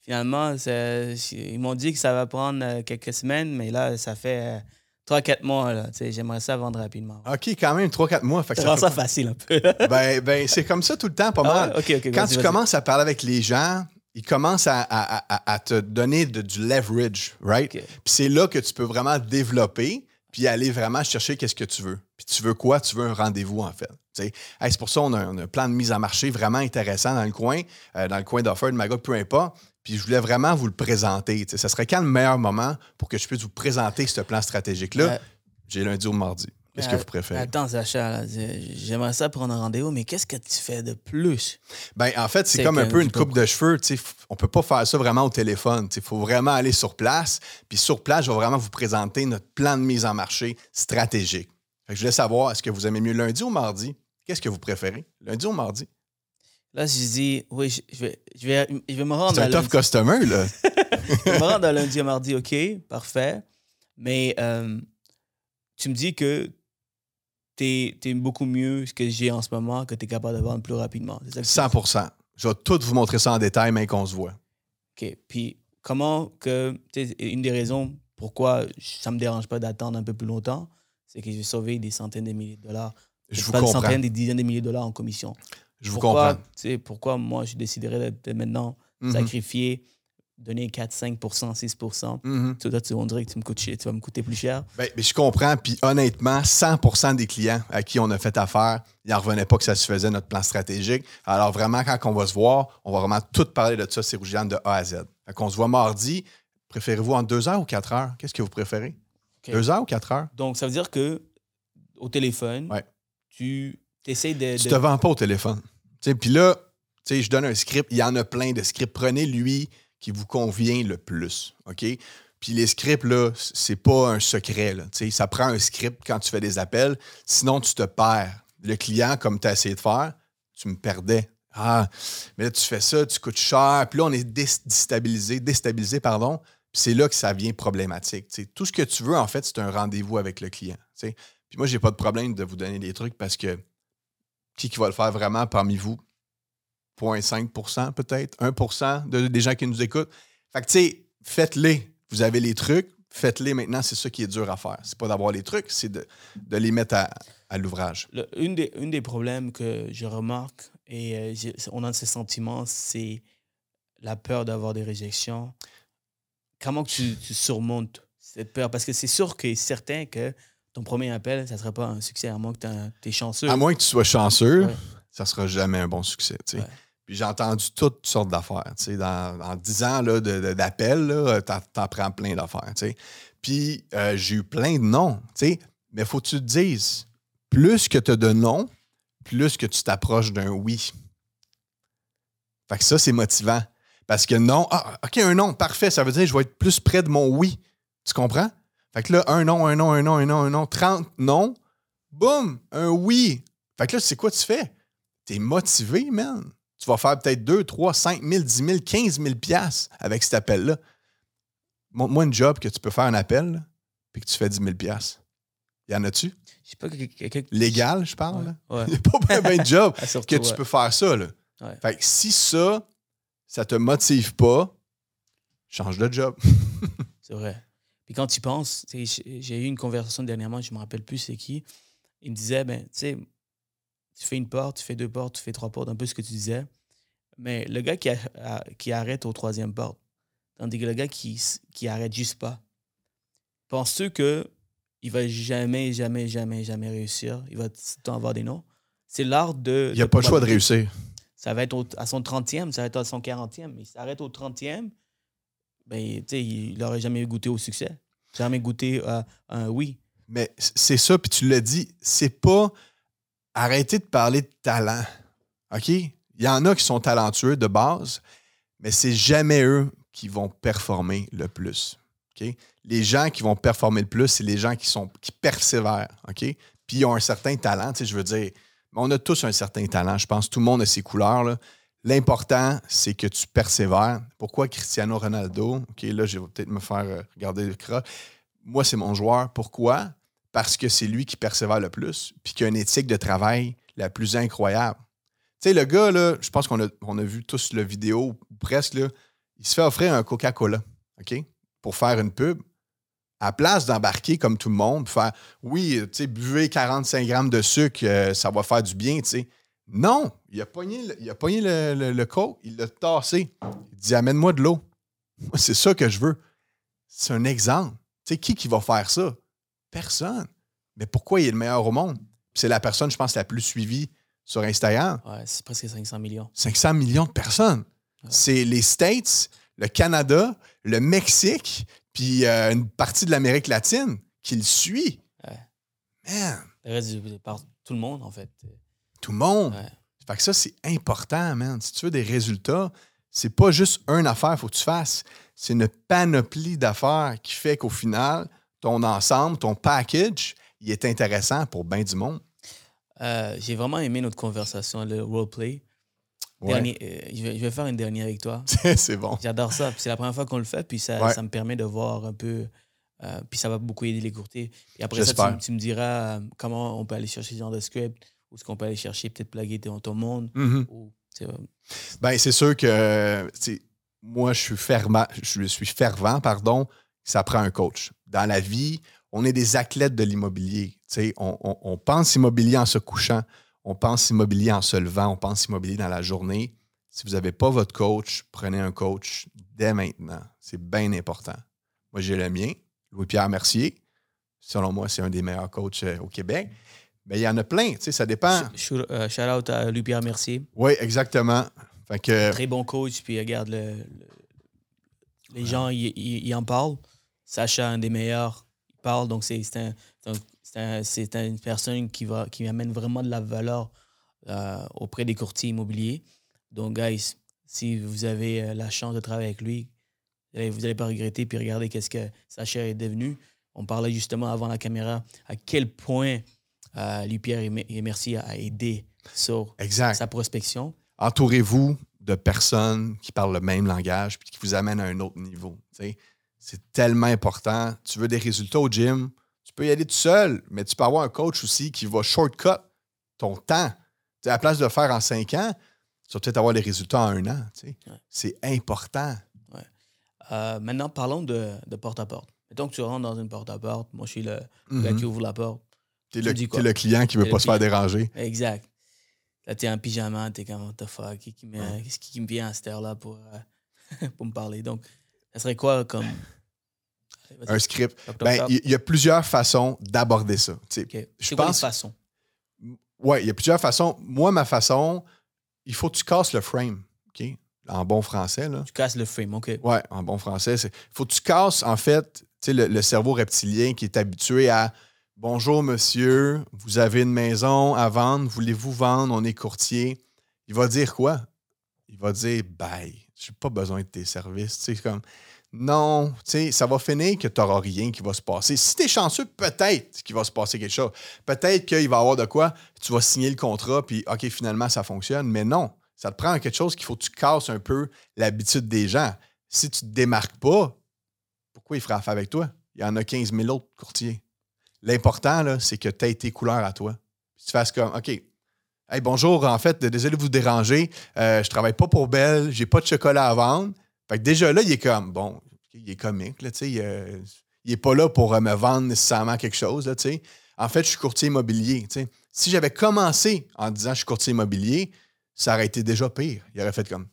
finalement, c'est- ils m'ont dit que ça va prendre euh, quelques semaines, mais là, ça fait 3-4 mois. Là, tu sais, J'aimerais ça vendre rapidement. OK, quand même 3-4 mois. Fait que Ça ça fait facile un peu. ben, ben, c'est comme ça tout le temps, pas Ah mal. ouais? OK, OK. Quand vas-y, tu vas-y. commences à parler avec les gens, il commence à, à- à- à te donner de- du leverage, right? Puis c'est là que tu peux vraiment développer, puis aller vraiment chercher qu'est-ce que tu veux. Puis tu veux quoi? Tu veux un rendez-vous, en fait. Hey, c'est pour ça qu'on a, un plan de mise en marché vraiment intéressant dans le coin, euh, dans le coin d'Offord, Magog, peu importe. Puis je voulais vraiment vous le présenter. Ça serait quand le meilleur moment pour que je puisse vous présenter ce plan stratégique-là? J'ai lundi ou mardi. Qu'est-ce que vous préférez? Attends, Sacha, j'aimerais ça prendre un rendez-vous, mais qu'est-ce que tu fais de plus? Ben, en fait, c'est comme un peu une coupe de cheveux. tu sais, f- On peut pas faire ça vraiment au téléphone. Il faut vraiment aller sur place. Puis sur place, je vais vraiment vous présenter notre plan de mise en marché stratégique. Fait que je voulais savoir, est-ce que vous aimez mieux lundi ou mardi? Qu'est-ce que vous préférez? Lundi ou mardi? Là, je dis, oui, je, je vais, je, vais, je vais me rendre C'est à un tough lundi. customer, là. Je vais me rendre à lundi à mardi, OK, parfait. Mais euh, tu me dis que tu es, beaucoup mieux ce que j'ai en ce moment, que tu es capable de vendre plus rapidement. Ça que tu 100 Je vais tout vous montrer ça en détail, mais qu'on se voit. OK. Puis comment que. Une des raisons pourquoi ça me dérange pas d'attendre un peu plus longtemps, c'est que je vais sauver des centaines de milliers de dollars. Je vous pas des comprends. centaines, des dizaines de milliers de dollars en commission. Je vous comprends. Pourquoi moi, je déciderais de, de maintenant Mhm. sacrifier, donner 4, 5 6% Mhm. Toi, tu, on dirait que tu, me coûtes, tu vas me coûter plus cher. Ben, mais je comprends. Puis honnêtement, 100 des clients à qui on a fait affaire, ils n'en revenaient pas que ça se faisait notre plan stratégique. Alors vraiment, quand on va se voir, on va vraiment tout parler de ça, Rougiane de A à Z. Fait qu'on se voit mardi. Préférez-vous en deux heures ou quatre heures? Qu'est-ce que vous préférez? OK. Deux heures ou quatre heures? Donc, ça veut dire que au téléphone, Ouais. tu essaies de. Tu de- te vends pas au téléphone. Tu Puis là, tu je donne un script. Il y en a plein de scripts. Prenez lui qui vous convient le plus. OK? Puis les scripts, là, c'est pas un secret. Ça prend un script quand tu fais des appels. Sinon, tu te perds. Le client, comme tu as essayé de faire, tu me perdais. Ah, mais là, tu fais ça, tu coûtes cher. Puis là, on est dé- déstabilisé, déstabilisé, pardon. Puis c'est là que ça devient problématique. Tout ce que tu veux, en fait, c'est un rendez-vous avec le client. Puis moi, j'ai pas de problème de vous donner des trucs parce que qui, qui va le faire vraiment parmi vous? 0,5 peut-être, 1 de, des gens qui nous écoutent. Fait que, tu sais, faites-les. Vous avez les trucs, faites-les maintenant. C'est ça qui est dur à faire. C'est pas d'avoir les trucs, c'est de, de les mettre à, à l'ouvrage. Une, des, une des problèmes que je remarque, et euh, on a ces sentiments, c'est la peur d'avoir des réjections. Comment tu, tu surmontes cette peur? Parce que c'est sûr que c'est certain que ton premier appel, ça ne serait pas un succès, à moins que tu es chanceux. À moins que tu sois chanceux, Ouais. ça sera jamais un bon succès. Ouais. Puis j'ai entendu toutes sortes d'affaires. Dans, en 10 ans là, t'en, prends plein d'affaires. Puis euh, j'ai eu plein de noms. tu sais. Mais faut que tu te dises, plus que tu as de noms, plus que tu t'approches d'un oui. Fait que ça, c'est motivant. Parce que non, ah, OK, un non, parfait, ça veut dire que je vais être plus près de mon oui. Tu comprends? Fait que là, un non, un non, un non, un non, un non, 30 non, boum, un oui. Fait que là, c'est quoi tu fais? T'es motivé, man. Tu vas faire peut-être 2, 3, 5 000, 10 000, 15 000 piastres avec cet appel-là. Montre-moi une job que tu peux faire un appel, puis que tu fais 10 000 piastres. Y en a-tu? Je sais pas que quelqu'un. Légal, je parle. Ouais. Il n'y a pas bien, de job Ah, surtout, que tu ouais. peux faire ça. Là. Fait que si ça, ça te motive pas, change de job. C'est vrai. Puis quand tu penses, j'ai j'ai eu une conversation dernièrement, je me rappelle plus c'est qui. Il me disait, ben, tu sais, tu fais une porte, tu fais deux portes, tu fais trois portes, un peu ce que tu disais. Mais le gars qui, a- a- qui arrête au troisième porte, tandis que le gars qui, qui arrête juste pas, penses-tu que il va jamais, jamais, jamais, jamais réussir? Il va tout le temps avoir des noms? C'est l'art de. Il n'y a de pas le choix de réussir. Ça va être au- à son 30e, ça va être à son 40e. Mais il s'arrête au 30e, ben, il n'aurait jamais goûté au succès. Jamais goûté à à un oui. Mais c'est ça, puis tu l'as dit, c'est pas arrêter de parler de talent. OK? Il y en a qui sont talentueux de base, mais c'est jamais eux qui vont performer le plus. Les gens qui vont performer le plus, c'est les gens qui sont qui persévèrent. Puis ils ont un certain talent. Je veux dire, on a tous un certain talent. Je pense tout le monde a ses couleurs. L'important, c'est que tu persévères. Pourquoi Cristiano Ronaldo? OK, là, je vais peut-être me faire euh, regarder le cras. Moi, c'est mon joueur. Pourquoi? Parce que c'est lui qui persévère le plus, puis qui a une éthique de travail la plus incroyable. Tu sais, le gars, là, je pense qu'on a, on a vu tous la vidéo, presque, là, il se fait offrir un Coca-Cola, OK, pour faire une pub. À place d'embarquer comme tout le monde, faire oui, tu sais, buvez 45 grammes de sucre, euh, ça va faire du bien, tu sais. Non, il a pogné il a le, le, coke, il l'a tassé. Il dit Amène-moi de l'eau. C'est ça que je veux. C'est un exemple. Tu sais, qui qui va faire ça? Personne. Mais pourquoi il est le meilleur au monde? C'est la personne, je pense, la plus suivie sur Instagram. Ouais, c'est presque 500 millions. 500 millions de personnes. C'est les States, le Canada, le Mexique, puis euh, une partie de l'Amérique latine qui le suit. Ouais. Man, Le reste, du- par tout le monde, en fait. tout le monde. Ouais. Fait que ça, c'est important, man. Si tu veux des résultats, c'est pas juste une affaire faut que tu fasses. C'est une panoplie d'affaires qui fait qu'au final, ton ensemble, ton package, il est intéressant pour bien du monde. Euh, J'ai vraiment aimé notre conversation, le roleplay. Ouais. Dernier- euh, je, vais, je vais faire une dernière avec toi. c'est bon. J'adore ça. C'est la première fois qu'on le fait, puis ça, Ouais. ça me permet de voir un peu. euh, puis ça va beaucoup aider les courtiers. Et après ça, tu, tu me diras comment on peut aller chercher ce genre de script, ou ce qu'on peut aller chercher, peut-être plugger ton, ton monde. Mhm. Ou, euh, Ben, c'est sûr que moi, je suis fervent, je suis fervent, pardon, ça prend un coach. Dans la vie, on est des athlètes de l'immobilier. On, on- on pense immobilier en se couchant, on pense immobilier en se levant, on pense immobilier dans la journée. Si vous n'avez pas votre coach, prenez un coach dès maintenant. C'est bien important. Moi, j'ai le mien, Louis-Pierre Mercier. Selon moi, c'est un des meilleurs coachs euh, au Québec. Mais il y en a plein, tu sais, ça dépend. shout, euh, out à Louis-Pierre Mercier. Oui, exactement. Fait que, Très bon coach, puis regarde, le, le- les gens, ils en parlent. Sacha, un des meilleurs, il parle, donc c'est un- un- une personne qui, va, qui amène vraiment de la valeur euh, auprès des courtiers immobiliers. Donc, guys, si vous avez euh, la chance de travailler avec lui, vous n'allez pas regretter, puis regardez qu'est-ce que Sacha est devenu. On parlait justement avant la caméra à quel point euh, Louis-Pierre et Me- et Mercier a aidé sur exact. sa prospection. entourez-vous de personnes qui parlent le même langage puis qui vous amènent à un autre niveau. C'est tellement important. Tu veux des résultats au gym, tu peux y aller tout seul, mais tu peux avoir un coach aussi qui va shortcut ton temps. À la place de le faire en cinq ans, tu vas peut-être avoir les résultats en un an. tu sais. Ouais. C'est important. Euh, maintenant, parlons de, de porte-à-porte. Mettons que tu rentres dans une porte-à-porte. Moi, je suis le gars qui ouvre la porte. T'es Tu le, t'es le client qui veut T'es pas se faire déranger. Exact. Là, t'es en pyjama, t'es comme, what the fuck, qui, qui me, Ouais. qu'est-ce qui me vient à cette heure-là pour, euh, pour me parler? Donc, ça serait quoi comme. Allez. Un script. Ben, il y, a plusieurs façons d'aborder ça. tu sais. Ok. je pense- façons? Oui, il y a plusieurs façons. Moi, ma façon, il faut que tu casses le frame. OK? En bon français, là. Tu casses le frame, OK. Ouais, en bon français. Il faut que tu casses, en fait, tu sais, le, le cerveau reptilien qui est habitué à Bonjour, monsieur, vous avez une maison à vendre, voulez-vous vendre? On est courtier. Il va dire quoi? Il va dire Bye, j'ai pas besoin de tes services. Comme non, tu sais, ça va finir que tu n'auras rien qui va se passer. Si tu es chanceux, peut-être qu'il va se passer quelque chose. Peut-être qu'il va y avoir de quoi, tu vas signer le contrat, puis OK, finalement, ça fonctionne. Mais non, ça te prend quelque chose qu'il faut que tu casses un peu l'habitude des gens. Si tu ne te démarques pas, pourquoi ils feraient affaire avec toi? Il y en a 15 000 autres courtiers. L'important, là, c'est que tu aies tes couleurs à toi. Puis tu fasses comme, OK, hey, bonjour, en fait, désolé de vous déranger. Euh, je travaille pas pour Belle, j'ai pas de chocolat à vendre. Fait que déjà là, il est comme, bon, il est comique, là, tu sais. euh, il est pas là pour euh, me vendre nécessairement quelque chose, là, tu sais. En fait, je suis courtier immobilier, tu sais. Si j'avais commencé en disant je suis courtier immobilier, ça aurait été déjà pire. Il aurait fait comme,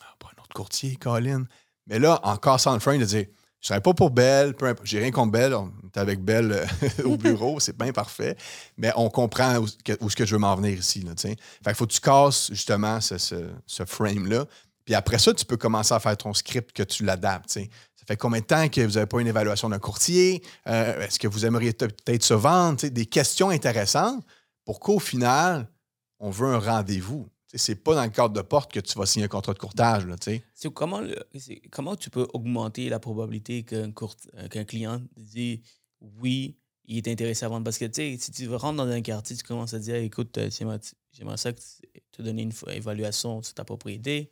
ah, pas un autre courtier, Colin. Mais là, en cassant le frame, de dire, je travaille pas pour Belle, peu importe, j'ai rien contre Belle, on est avec Belle euh, au bureau, c'est bien parfait, mais on comprend où, où est-ce que je veux m'en venir ici, là. Fait qu'il faut que tu casses justement ce, ce- ce frame-là, puis après ça, tu peux commencer à faire ton script que tu l'adaptes. Ça fait combien de temps que vous n'avez pas une évaluation d'un courtier? Euh, Est-ce que vous aimeriez peut-être se vendre? Des questions intéressantes pour qu'au final, on veut un rendez-vous. C'est pas dans le cadre de porte que tu vas signer un contrat de courtage. Là, comment, le- comment tu peux augmenter la probabilité qu'un euh, qu'un client dise oui, il est intéressé à vendre? Parce que si tu rentres dans un quartier, tu commences à dire écoute, euh, j'aimerais ça que tu- te donner une évaluation sur ta propriété.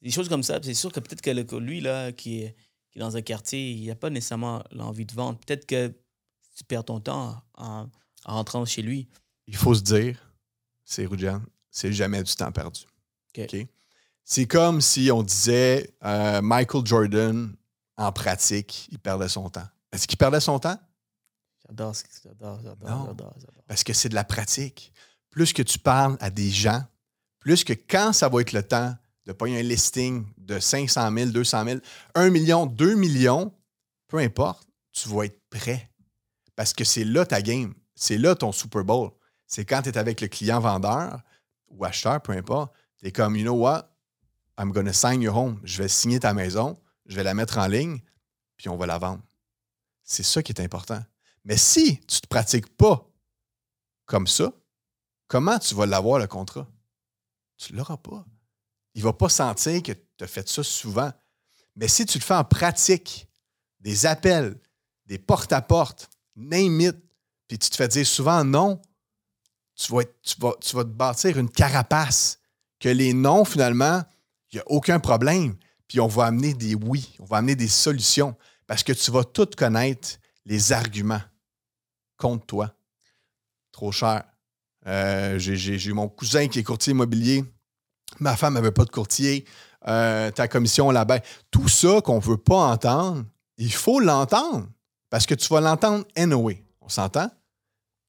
Des choses comme ça. C'est sûr que peut-être que le- lui, là, qui est, qui est dans un quartier, il n'a pas nécessairement l'envie de vendre. Peut-être que tu perds ton temps en, en rentrant chez lui. Il faut se dire, c'est Rujan, c'est jamais du temps perdu. C'est comme si on disait euh, Michael Jordan, en pratique, il perdait son temps. Est-ce qu'il perdait son temps? J'adore, ce que- j'adore, j'adore, j'adore, j'adore. Parce que c'est de la pratique. plus que tu parles à des gens, plus que quand ça va être le temps de payer un listing de 500 000, 200 000, 1 million, 2 millions, peu importe, tu vas être prêt. Parce que c'est là ta game. C'est là ton Super Bowl. C'est quand tu es avec le client vendeur ou acheteur, peu importe. Tu es comme, you know what? I'm to sign your home. Je vais signer ta maison, je vais la mettre en ligne, puis on va la vendre. C'est ça qui est important. Mais si tu ne te pratiques pas comme ça, comment tu vas l'avoir, le contrat? Tu ne l'auras pas. Il ne va pas sentir que tu as fait ça souvent. Mais si tu le fais en pratique, des appels, des porte-à-porte, name it, puis tu te fais dire souvent non, tu vas, te bâtir une carapace que les non, finalement, il n'y a aucun problème. Puis on va amener des oui, on va amener des solutions parce que tu vas tout connaître les arguments contre toi. Trop cher. Euh, j'ai mon cousin qui est courtier immobilier. Ma femme n'avait pas de courtier. Euh, ta commission là-bas. Tout ça qu'on ne veut pas entendre, il faut l'entendre parce que tu vas l'entendre anyway. On s'entend?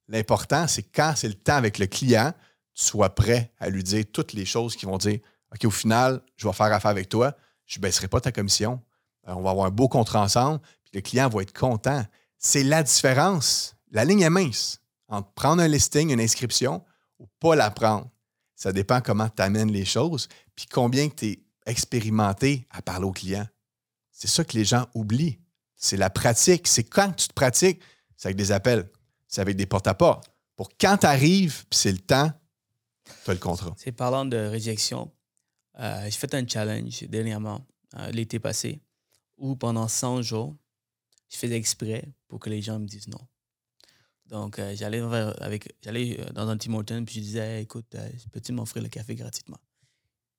L'important, c'est quand c'est le temps avec le client, tu sois prêt à lui dire toutes les choses qui vont dire OK, au final, je vais faire affaire avec toi, je ne baisserai pas ta commission, euh, on va avoir un beau contrat ensemble, puis le client va être content. C'est la différence. La ligne est mince entre prendre un listing, une inscription ou pas la prendre. Ça dépend comment tu amènes les choses, puis combien tu es expérimenté à parler au client. C'est ça que les gens oublient. C'est la pratique. C'est quand tu te pratiques, c'est avec des appels, c'est avec des porte-à-porte. Pour quand tu arrives, puis c'est le temps, tu as le contrat. C'est parlant de réjection. Euh, j'ai fait un challenge dernièrement, euh, l'été passé, où pendant 100 jours, je faisais exprès pour que les gens me disent non. Donc, euh, j'allais avec, j'allais dans un Tim Hortons, puis je disais, écoute, peux-tu m'offrir le café gratuitement?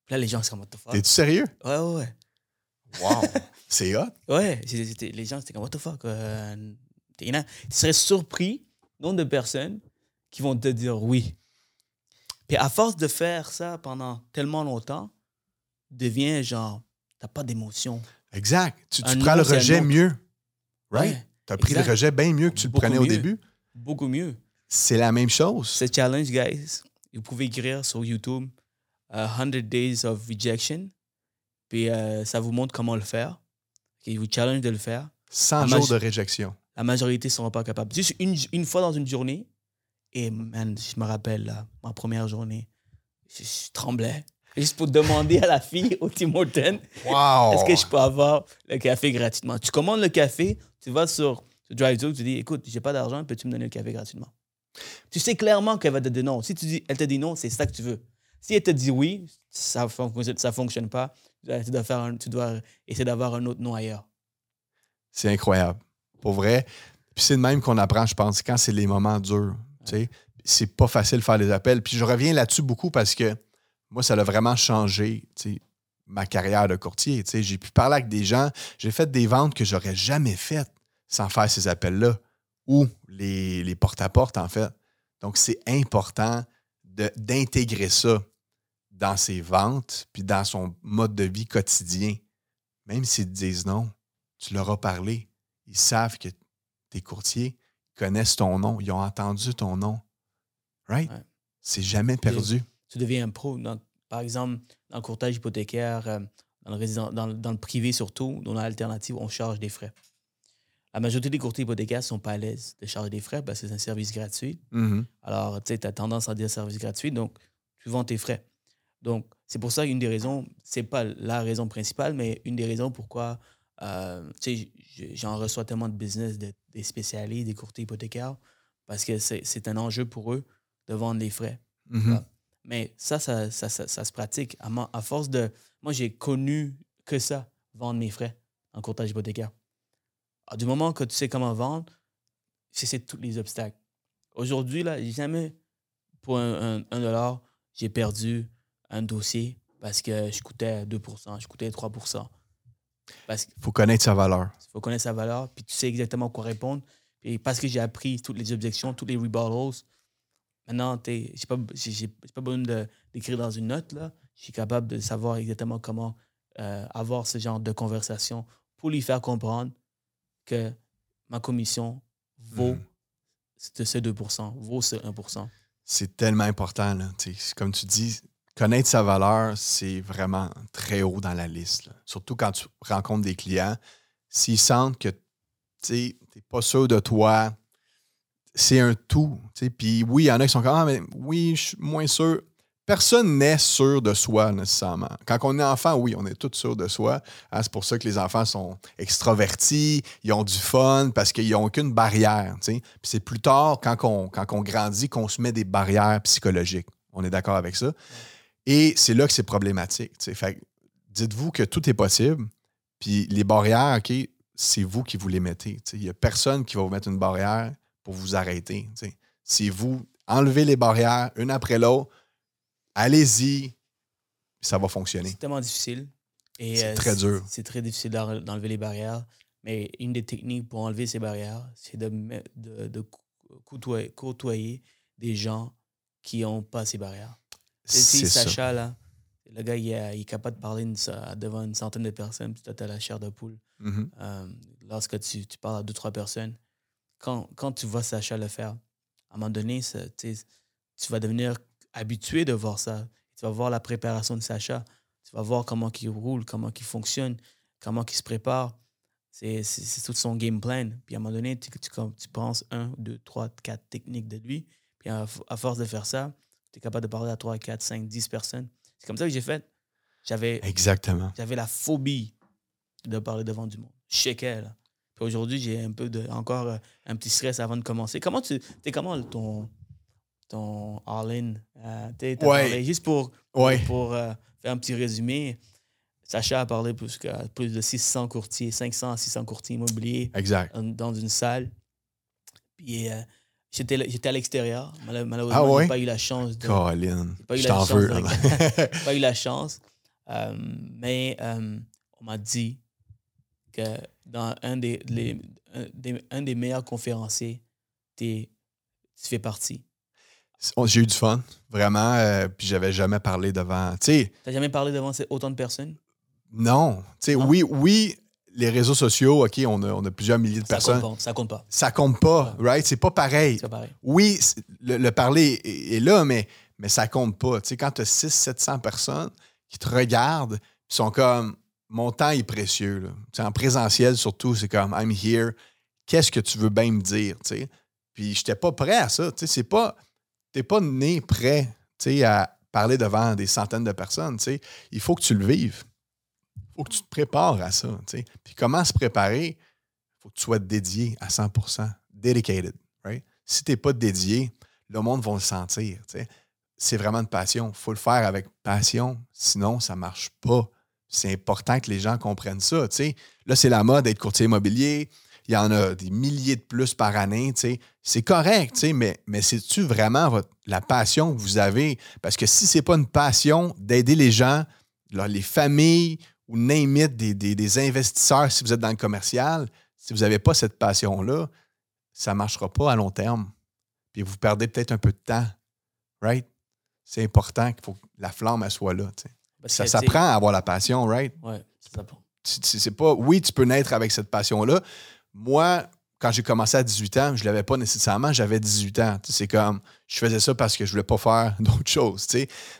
Puis là, les gens, c'est comme, what the fuck? T'es-tu sérieux? Ouais, ouais, ouais. Wow! c'est hot! Ouais, les gens, c'était comme, what the fuck? tu serais surpris, nombre de personnes qui vont te dire oui. Puis à force de faire ça pendant tellement longtemps, devient genre, t'as pas d'émotion. Exact. Tu, prends le rejet mieux. Right? tu as pris le rejet bien mieux que tu le prenais au début. Beaucoup mieux. C'est la même chose. C'est challenge, guys. Vous pouvez écrire sur YouTube 100 uh, Days of Rejection. Puis euh, ça vous montre comment le faire. Il vous challenge de le faire. 100 jours de réjection. La majorité ne seront pas capables. Juste une, une, fois dans une journée. Et man, je me rappelle, là, ma première journée, je, je tremblais juste pour demander à la fille au Tim Hortons est-ce que je peux avoir le café gratuitement? Tu commandes le café, tu vas sur drive-thru, tu dis écoute, j'ai pas d'argent, peux-tu me donner le café gratuitement? Tu sais clairement qu'elle va te dire non. Si tu dis, elle te dit non, c'est ça que tu veux. Si elle te dit oui, ça ne fonctionne pas. Tu dois, faire tu dois essayer d'avoir un autre nom ailleurs. C'est incroyable. Pour vrai. Puis c'est de même qu'on apprend, je pense, quand c'est les moments durs. C'est pas facile de faire les appels. Puis je reviens là-dessus beaucoup parce que moi, ça a vraiment changé ma carrière de courtier. J'ai pu parler avec des gens, j'ai fait des ventes que j'aurais jamais faites sans faire ces appels-là ou les, les porte-à-porte, en fait. Donc, c'est important d'intégrer ça dans ses ventes puis dans son mode de vie quotidien. Même s'ils te disent non, tu leur as parlé. Ils savent que tes courtiers connaissent ton nom, ils ont entendu ton nom. Right? C'est jamais perdu tu deviens un pro. par exemple, dans le courtage hypothécaire, euh, dans, le dans, le privé surtout, dans l'alternative, on charge des frais. La majorité des courtiers hypothécaires ne sont pas à l'aise de charger des frais parce que c'est un service gratuit. Mm-hmm. Alors, tu sais, as tendance à dire service gratuit, donc tu vends tes frais. Donc, c'est pour ça qu'une des raisons, c'est pas la raison principale, mais une des raisons pourquoi, euh, tu sais, j'en reçois tellement de business des spécialistes, des courtiers hypothécaires, parce que c'est un enjeu pour eux de vendre les frais. Mm-hmm. Mais ça ça, ça, ça, se pratique. À, force de. Moi, j'ai connu que ça, vendre mes frais en courtage hypothécaire. du moment que tu sais comment vendre, c'est tous les obstacles. Aujourd'hui, là, jamais, pour un, dollar, j'ai perdu un dossier parce que je coûtais 2% je coûtais 3 parce Il faut connaître sa valeur. Il faut connaître sa valeur, puis tu sais exactement quoi répondre. Et parce que j'ai appris toutes les objections, toutes les rebuttals, Maintenant, je n'ai pas, pas besoin d'écrire dans une note. Là. Je suis capable de savoir exactement comment euh, avoir ce genre de conversation pour lui faire comprendre que ma commission vaut mm. ce 2 vaut ce 1% c'est tellement important. Là. Comme tu dis, connaître sa valeur, c'est vraiment très haut dans la liste. Surtout quand tu rencontres des clients. S'ils sentent que tu n'es pas sûr de toi, c'est un tout. Puis oui, il y en a qui sont comme Ah, mais oui, je suis moins sûr. Personne n'est sûr de soi nécessairement. Quand on est enfant, oui, on est tous sûrs de soi. Hein, c'est pour ça que les enfants sont extravertis, ils ont du fun parce qu'ils n'ont aucune barrière. Puis c'est plus tard, quand quand on grandit, qu'on se met des barrières psychologiques. On est d'accord avec ça. Et c'est là que c'est problématique. dites-vous que tout est possible. Puis les barrières, OK, c'est vous qui vous les mettez. Il n'y a personne qui va vous mettre une barrière pour vous arrêter. Si vous enlevez les barrières une après l'autre, allez-y, ça va fonctionner. C'est tellement difficile. C'est euh, très dur. C'est très difficile d'en- d'enlever les barrières. Mais une des techniques pour enlever ces barrières, c'est de, de, côtoyer, côtoyer des gens qui n'ont pas ces barrières. C'est ça. Sacha, là, le gars, il, est- il est capable de parler une- devant une centaine de personnes, puis toi, tu as la chair de poule. Mhm. Euh, lorsque tu, tu parles à deux, trois personnes, quand, quand tu vois Sacha le faire, à un moment donné, ça, tu vas devenir habitué de voir ça. Tu vas voir la préparation de Sacha. Tu vas voir comment il roule, comment il fonctionne, comment il se prépare. C'est tout son game plan. Puis à un moment donné, tu, tu, penses un, deux, trois, quatre techniques de lui. Puis à force de faire ça, tu es capable de parler à 3, 4, 5, 10 personnes. C'est comme ça que j'ai fait. J'avais Exactement. j'avais la phobie de parler devant du monde. Je shakeais, là. Puis aujourd'hui, j'ai un peu de, encore euh, un petit stress avant de commencer. Comment tu. T'es comment ton. ton all-in? Euh, t'es- Ouais. juste pour, Ouais. pour, euh, faire un petit résumé, Sacha a parlé plus, que, plus de 600 courtiers, 500 à 600 courtiers immobiliers Exact. dans, dans une salle. Puis euh, j'étais à l'extérieur. Mal- Malheureusement, Ah ouais? j'ai pas eu la chance de Colin, pas eu je la t'en chance veux. de hein. Pas eu la chance. Euh, mais euh, on m'a dit que dans un des, les- un des, un des meilleurs conférenciers, t'es- tu fais partie. On- J'ai eu du fun, vraiment. euh, puis j'avais jamais parlé devant. Tu T'as jamais parlé devant autant de personnes? non. Tu sais, Non? oui, oui, les réseaux sociaux, OK, on a, on a plusieurs milliers de Ça personnes. compte pas. Ça compte pas. Ça compte pas, right? C'est pas pareil. C'est pas pareil. Oui, le, le parler est, est là, mais, mais ça compte pas. Tu sais, quand tu as 600-700 personnes qui te regardent, qui sont comme mon temps est précieux. Là. Tu sais, en présentiel, surtout, c'est comme I'm here. Qu'est-ce que tu veux bien me dire? tu sais? Puis j'étais pas prêt à ça. Tu sais, c'est pas. T'es pas né prêt tu sais, à parler devant des centaines de personnes. tu sais. Il faut que tu le vives. Faut que tu te prépares à ça. Puis comment se préparer? Il faut que tu sois dédié à 100% dedicated. Right? Si tu n'es pas dédié, le monde va le sentir. C'est vraiment une passion. Il faut le faire avec passion. Sinon, ça ne marche pas. C'est important que les gens comprennent ça. Là, c'est la mode d'être courtier immobilier. Il y en a des milliers de plus par année. C'est correct, mais, mais c'est-tu vraiment votre- la passion que vous avez? Parce que si ce n'est pas une passion d'aider les gens, les familles ou name it, des, des- des investisseurs, si vous êtes dans le commercial, si vous n'avez pas cette passion-là, ça ne marchera pas à long terme. Puis vous perdez peut-être un peu de temps. Right? C'est important qu'il faut que la flamme elle soit là. Ça s'apprend à avoir la passion, right? Tu- C'est pas. Oui, tu peux naître avec cette passion-là. Moi, quand j'ai commencé à 18 ans, je ne l'avais pas nécessairement, j'avais 18 ans. C'est comme, je faisais ça parce que je voulais pas faire d'autres choses.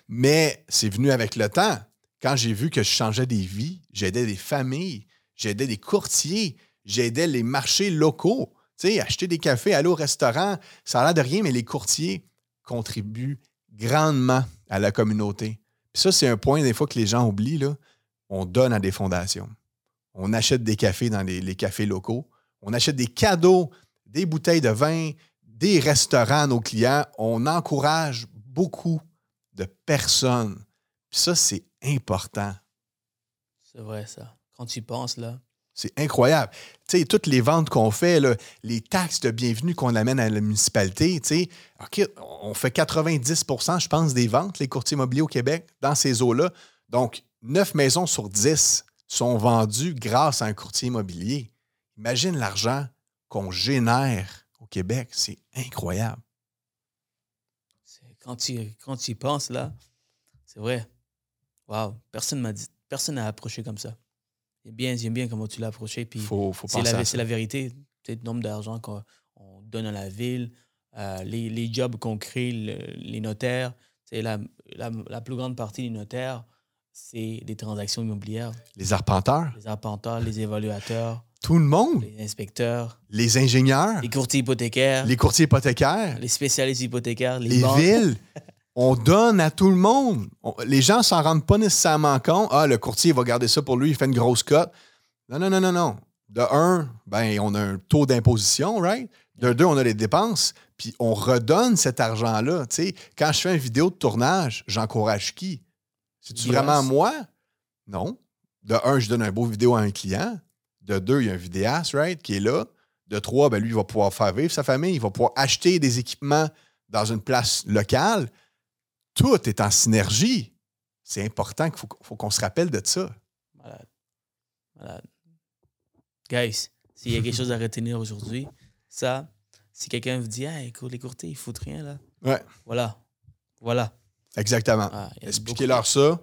Mais c'est venu avec le temps. Quand j'ai vu que je changeais des vies, j'aidais des familles, j'aidais des courtiers, j'aidais les marchés locaux. Tu sais, acheter des cafés, aller au restaurant, ça a l'air de rien, mais les courtiers contribuent grandement à la communauté. Puis ça, c'est un point des fois que les gens oublient. Là. On donne à des fondations. On achète des cafés dans les, cafés locaux. On achète des cadeaux, des bouteilles de vin, des restaurants à nos clients. On encourage beaucoup de personnes. Puis ça, c'est important. C'est vrai, ça. Quand tu y penses, là, C'est incroyable. Tu sais, toutes les ventes qu'on fait, là, les taxes de bienvenue qu'on amène à la municipalité, tu sais, OK, on fait 90% je pense, des ventes, les courtiers immobiliers au Québec, dans ces eaux-là. Donc, 9 maisons sur 10 sont vendues grâce à un courtier immobilier. Imagine l'argent qu'on génère au Québec. C'est incroyable. c'est- quand tu, quand tu y penses, là, c'est vrai. Waouh, personne m'a dit, personne n'a approché comme ça. J'aime bien, j'aime bien comment tu l'as approché. Puis Il faut, faut c'est la, c'est vérité. C'est le nombre d'argent qu'on on donne à la ville, euh, les, les jobs qu'on crée, le- les notaires, c'est la, la, la plus grande partie des notaires, c'est des transactions immobilières. Les arpenteurs, Les arpenteurs, les évaluateurs, tout le monde, les inspecteurs, les ingénieurs, les courtiers hypothécaires, les courtiers hypothécaires, les spécialistes hypothécaires, les, les banques. villes. On donne à tout le monde. On- les gens s'en rendent pas nécessairement compte. Ah, le courtier il va garder ça pour lui, il fait une grosse cote. Non, non, non, non, non. De un, ben, on a un taux d'imposition, right? De deux, on a les dépenses. Puis on redonne cet argent-là. Tu sais, quand je fais une vidéo de tournage, j'encourage qui? C'est-tu vraiment moi? Non. De un, je donne un beau vidéo à un client. De deux, il y a un vidéaste, right, qui est là. De trois, ben, lui, il va pouvoir faire vivre sa famille. Il va pouvoir acheter des équipements dans une place locale. Tout est en synergie. C'est important qu'il faut, faut qu'on se rappelle de ça. Malade. Malade. Guys, s'il y a quelque chose à retenir aujourd'hui, ça, si quelqu'un vous dit, ah, écoute, les courtiers, ils foutent rien, là. Ouais. Voilà. Voilà. Exactement. Ah, Expliquez-leur ça.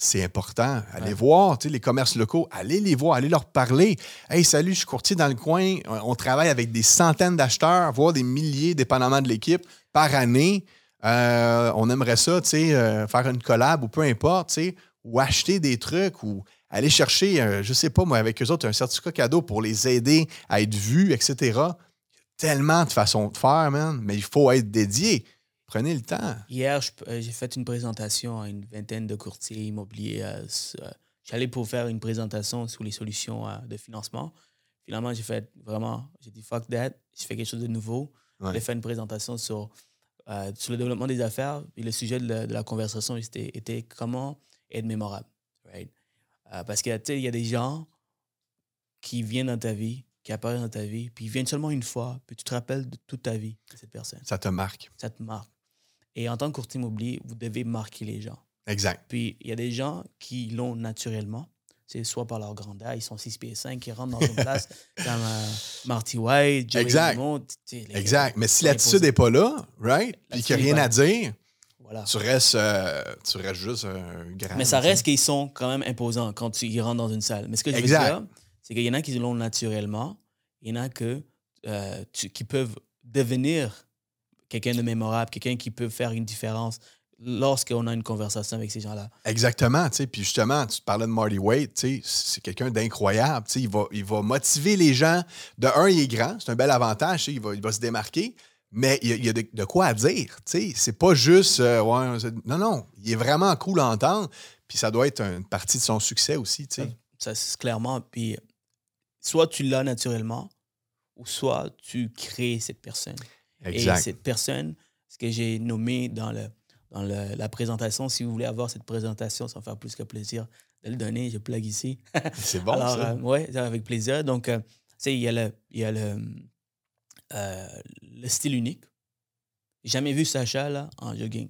C'est important. Allez Ouais. voir, tu sais, les commerces locaux, allez les voir, allez leur parler. Hey, salut, je suis courtier dans le coin. On travaille avec des centaines d'acheteurs, voire des milliers, dépendamment de l'équipe, par année. Euh, on aimerait ça, tu sais, euh, faire une collab ou peu importe, tu sais, ou acheter des trucs ou aller chercher, euh, je sais pas moi, avec eux autres, un certificat cadeau pour les aider à être vus, etc. Il y a tellement de façons de faire, man, mais il faut être dédié. Prenez le temps. Hier, j'ai fait une présentation à une vingtaine de courtiers immobiliers. J'allais pour faire une présentation sur les solutions de financement. Finalement, j'ai fait vraiment, j'ai dit fuck that, j'ai fait quelque chose de nouveau. Ouais. J'ai fait une présentation sur, euh, sur le développement des affaires. Et le sujet de la, de la conversation était, était comment être mémorable. right? Euh, parce que, tu sais, il y a des gens qui viennent dans ta vie, qui apparaissent dans ta vie, puis ils viennent seulement une fois, puis tu te rappelles de toute ta vie de cette personne. Ça te marque. Ça te marque. Et en tant que courtier immobilier, vous devez marquer les gens. Exact. Puis il y a des gens qui l'ont naturellement. C'est soit par leur grandeur, ils sont 6 pieds 5, qui rentrent dans une place comme euh, Marty White, Joey Exact. Dumont, les- Exact. Mais si l'attitude n'est pas là, right? Puis qu'il n'y a rien à dire, Voilà. tu restes, euh, tu restes juste un grand. Mais ça reste qu'ils sont quand même imposants quand tu, ils rentrent dans une salle. Mais ce que je veux Exact. dire, c'est qu'il y en a qui l'ont naturellement, il y en a que, euh, tu- qui peuvent devenir quelqu'un de mémorable, quelqu'un qui peut faire une différence lorsqu'on a une conversation avec ces gens-là. Exactement. tu sais. Puis justement, tu parlais de Marty Waite, tu sais, c'est quelqu'un d'incroyable. tu sais. Il va, il va motiver les gens. De un, il est grand, c'est un bel avantage. tu sais, Il va, il va se démarquer. Mais il y a, de, de quoi à dire. tu sais. C'est pas juste. euh, ouais, non, non. Il est vraiment cool à entendre. Puis ça doit être une partie de son succès aussi. tu sais. Ça, c'est clairement. Puis, soit tu l'as naturellement, ou soit tu crées cette personne. Et Exact. cette personne, ce que j'ai nommé dans, le, dans le- la présentation, si vous voulez avoir cette présentation, ça va faire plus que plaisir de le donner. Je plug ici. C'est bon, Alors, ça. euh, ouais, avec plaisir. Donc, euh, tu sais, il y a le, il y a le, euh, le style unique. Jamais vu Sacha là, en jogging.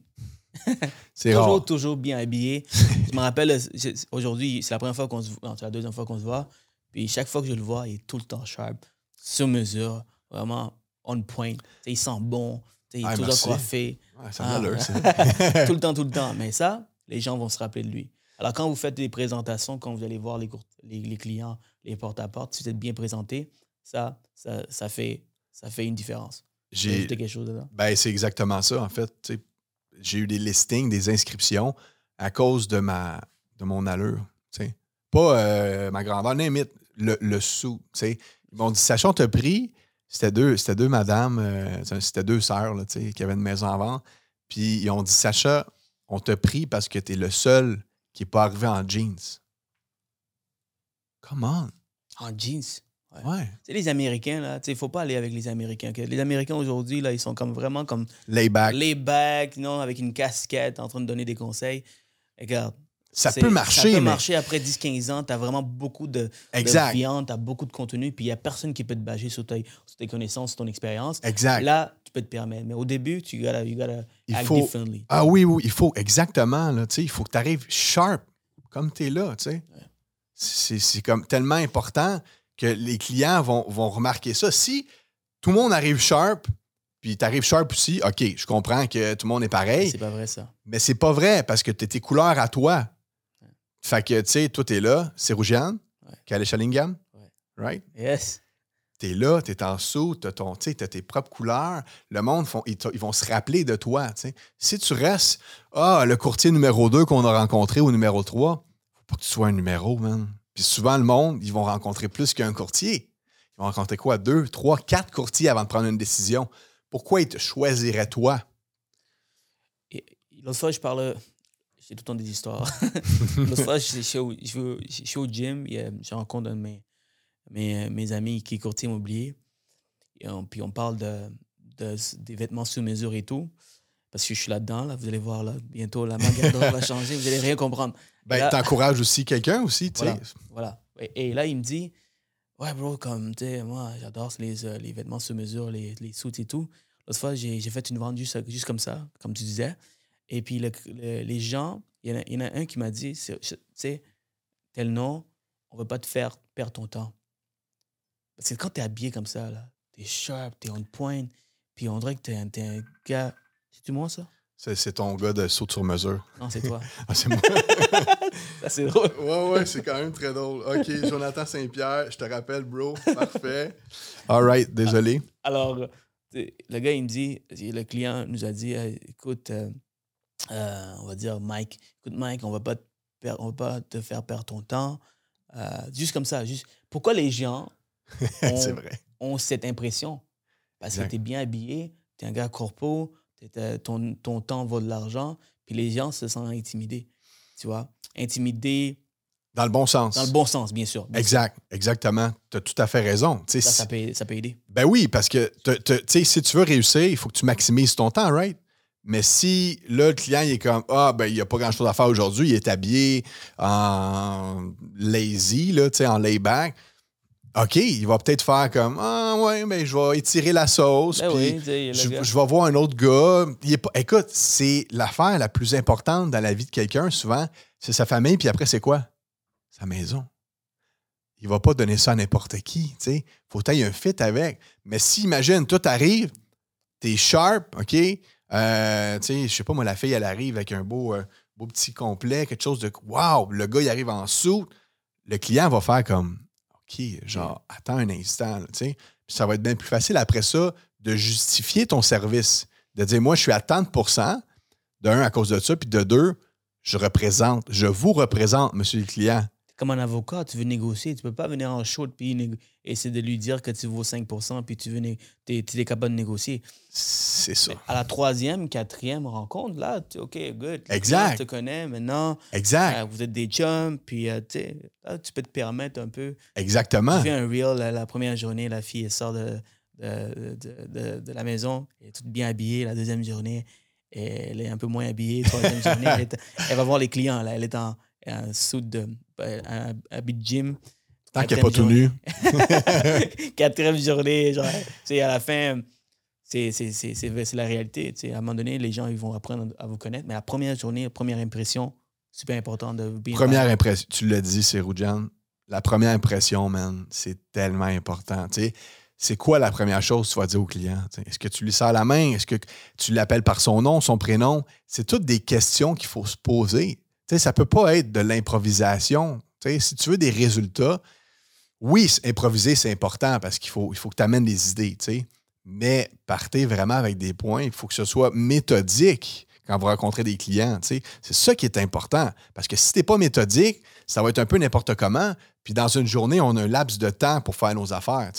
c'est toujours, rare. toujours bien habillé. je me rappelle, euh, aujourd'hui, c'est la première fois qu'on se voit, c'est la deuxième fois qu'on se voit. Puis chaque fois que je le vois, il est tout le temps sharp, sur mesure, vraiment on point. Il sent bon, il est Ah, toujours merci. coiffé. Ça Ah. tout le temps, tout le temps. Mais ça, les gens vont se rappeler de lui. Alors, quand vous faites des présentations, quand vous allez voir les, court- les, les clients, les porte-à-porte, si vous êtes bien présenté, ça, ça, ça, fait, ça fait une différence. J'ai quelque chose dedans? Ben, c'est exactement ça, en fait. J'ai eu des listings, des inscriptions à cause de, ma, de mon allure. Pas euh, ma grandeur, limite, le, le sou. Ils m'ont dit Sacha, on t'a pris. C'était deux, c'était deux madames, euh, c'était deux sœurs là, tu qui avaient une maison à vendre. Puis ils ont dit Sacha, on t'a pris parce que t'es le seul qui n'est pas arrivé en jeans. Come on. En jeans? Ouais. Tu sais, les Américains, là, tu il faut pas aller avec les Américains. Les Américains, aujourd'hui, là, ils sont comme vraiment comme Lay back, non, avec une casquette, en train de donner des conseils. Regarde. Ça peut marcher, Ça peut mais. marcher après 10-15 ans. Tu as vraiment beaucoup de, de Exact. viande, tu as beaucoup de contenu, puis il n'y a personne qui peut te bâcher sur, tes- sur tes connaissances, sur ton expérience. Exact. Là, tu peux te permettre. Mais au début, tu gotta, you gotta Il act faut- differently. Ah oui, oui, il faut exactement. Là, il faut que tu arrives sharp comme tu es là. C'est c'est comme tellement important que les clients vont, vont remarquer ça. Si tout le monde arrive sharp, puis tu arrives sharp aussi, OK, je comprends que tout le monde est pareil, C'est pas vrai, ça. mais c'est pas vrai parce que tu tes couleurs à toi. Fait que, tu sais, toi, t'es là, c'est Rougiane, Ouais. Right? Yes. tu es là, tu es en sous, tu as, tes propres couleurs. Le monde, font, ils, ils, vont se rappeler de toi. sais. Si tu restes, ah, le courtier numéro 2 qu'on a rencontré au numéro 3, faut pas que tu sois un numéro, man. Puis souvent, le monde, ils vont rencontrer plus qu'un courtier. Ils vont rencontrer quoi? Deux, trois, quatre courtiers avant de prendre une décision. Pourquoi ils te choisiraient toi? L'autre fois, je parle. J'ai tout le temps des histoires. L'autre fois, je suis, au, je suis au gym, je rencontre un de mes, mes, mes amis qui est courtier immobilier. Et on, puis on parle de, de, des vêtements sur mesure et tout. Parce que je suis là-dedans, là, vous allez voir, là, bientôt, la magasin va changer, vous allez rien comprendre. Ben, t'encourages aussi quelqu'un aussi, tu sais. Voilà. Et, là, il me dit, ouais, bro, comme, tu sais, moi, j'adore les, euh, les vêtements sur mesure, les, les suits et tout. L'autre fois, j'ai fait une vente juste, juste comme ça, comme tu disais. Et puis, les gens, il y, en a, un qui m'a dit, tu sais, tel nom, on ne veut pas te faire perdre ton temps. Parce que quand tu es habillé comme ça, là, tu es sharp, tu es on point, puis on dirait que tu es, un gars. C'est-tu moi, ça? C'est ton gars de saut sur mesure. Non, c'est toi. ah, c'est moi. c'est drôle. Ouais, ouais, c'est quand même très drôle. OK, Jonathan Saint-Pierre, je te rappelle, bro. Parfait. All right, désolé. Alors, le gars, il me dit, le client nous a dit, écoute, euh, euh, on va dire, Mike, écoute, Mike, on va pas te, on va pas te faire perdre ton temps. Euh, juste comme ça. Juste, pourquoi les gens ont, vrai. ont cette impression? Parce que tu es bien habillé, tu es un gars corpo, ton, ton temps vaut de l'argent, puis les gens se sentent intimidés. Tu vois? Intimidés. Dans le bon sens. Dans le bon sens, bien sûr. exact, exactement. Tu as tout à fait raison. Ça, ça, peut, ça peut aider. Ben oui, parce que si tu veux réussir, il faut que tu maximises ton temps, right? Mais si là, le client il est comme Ah, ben, il n'y a pas grand-chose à faire aujourd'hui, il est habillé en lazy, là, en layback. OK, il va peut-être faire comme Ah, ouais, mais ben, je vais étirer la sauce. Ben puis je, vais voir un autre gars. écoute, c'est l'affaire la plus importante dans la vie de quelqu'un, souvent, c'est sa famille, puis après, c'est quoi? Sa maison. Il va pas donner ça à n'importe qui. Il faut que un fit avec. Mais si, imagine, tout arrive, es sharp, OK? Euh, tu sais, je sais pas, moi, la fille, elle arrive avec un beau, euh, beau petit complet, quelque chose de Wow! Le gars, il arrive en sous. Le client va faire comme OK, genre, attends un instant, tu sais. ça va être bien plus facile après ça de justifier ton service. De dire, moi, je suis à tant de de un, à cause de ça, puis de deux, je représente, je vous représente, monsieur le client comme un avocat, tu veux négocier. Tu ne peux pas venir en show et essayer de lui dire que tu vaux 5 puis tu veux es, es, capable de négocier. C'est ça. à la troisième, quatrième rencontre, là, tu OK, good. Exact. Tu te connais maintenant. Exact. Euh, vous êtes des chums, puis euh, là, tu peux te permettre un peu. Exactement. Tu fais un reel la, première journée, la fille sort de, de, de, de, la maison, elle est toute bien habillée. La deuxième journée, elle est un peu moins habillée. Troisième journée, elle, elle, va voir les clients, là. Elle est en un suit de un habit de gym. Tant qu'il n'est pas tout nu. Quatrième journée, genre, à la fin, c'est la réalité. À un moment donné, les gens ils vont apprendre à vous connaître, mais la première journée, la première impression, super important de bien Première impression, tu l'as dit, c'est Roujan. La première impression, man, c'est tellement important. c'est quoi la première chose que tu vas dire au client? Est-ce que tu lui sers la main? Est-ce que tu l'appelles par son nom, son prénom? C'est toutes des questions qu'il faut se poser ça peut pas être de l'improvisation. Si tu veux des résultats, oui, improviser, c'est important parce qu'il faut, il faut que tu amènes des idées, mais partez vraiment avec des points. Il faut que ce soit méthodique quand vous rencontrez des clients. C'est ça qui est important. Parce que si tu n'es pas méthodique, ça va être un peu n'importe comment. Puis dans une journée, on a un laps de temps pour faire nos affaires.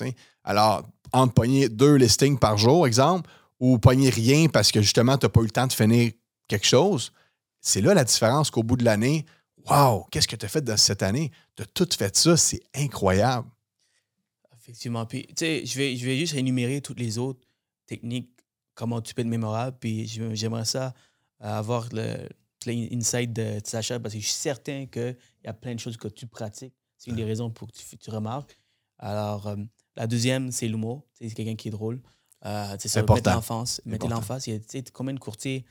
Alors, entre pogner deux listings par jour, exemple, ou pogner rien parce que justement, tu n'as pas eu le temps de finir quelque chose, c'est là la différence qu'au bout de l'année, waouh, qu'est-ce que tu as fait dans cette année? Tu as tout fait ça, c'est incroyable. Effectivement. Puis, tu sais, je vais, je vais juste énumérer toutes les autres techniques, comment tu peux être mémorable. Puis, j'aimerais ça euh, avoir le, l'insight de Sacha parce que je suis certain qu'il y a plein de choses que tu pratiques. C'est une des raisons pour que tu, remarques. Alors, euh, la deuxième, c'est l'humour. C'est quelqu'un qui est drôle. Euh, c'est ça, mettre l'enfance. Mettre l'enfance. Il y a combien de courtiers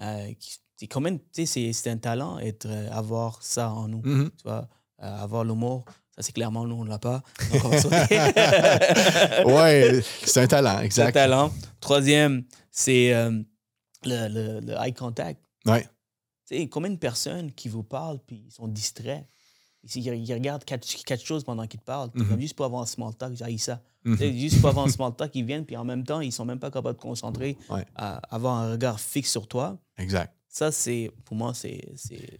euh, c'est quand même, tu sais, c'est un talent être, euh, avoir ça en nous. Mm-hmm. Tu vois, euh, avoir l'humour, ça c'est clairement nous, on ne l'a pas. ouais, c'est un talent, exact. un talent. Troisième, c'est euh, le, le, eye contact. Ouais. Tu sais, combien de personnes qui vous parlent puis ils sont distraits? Il, regarde quatre, quatre choses pendant qu'il te parle. Mhm. Juste pour avoir un small talk, j'ai ça. Mhm. Juste pour avoir un small talk, ils viennent, puis en même temps, ils sont même pas capables de concentrer, Ouais. à avoir un regard fixe sur toi. Exact. Ça, c'est, pour moi, c'est, c'est,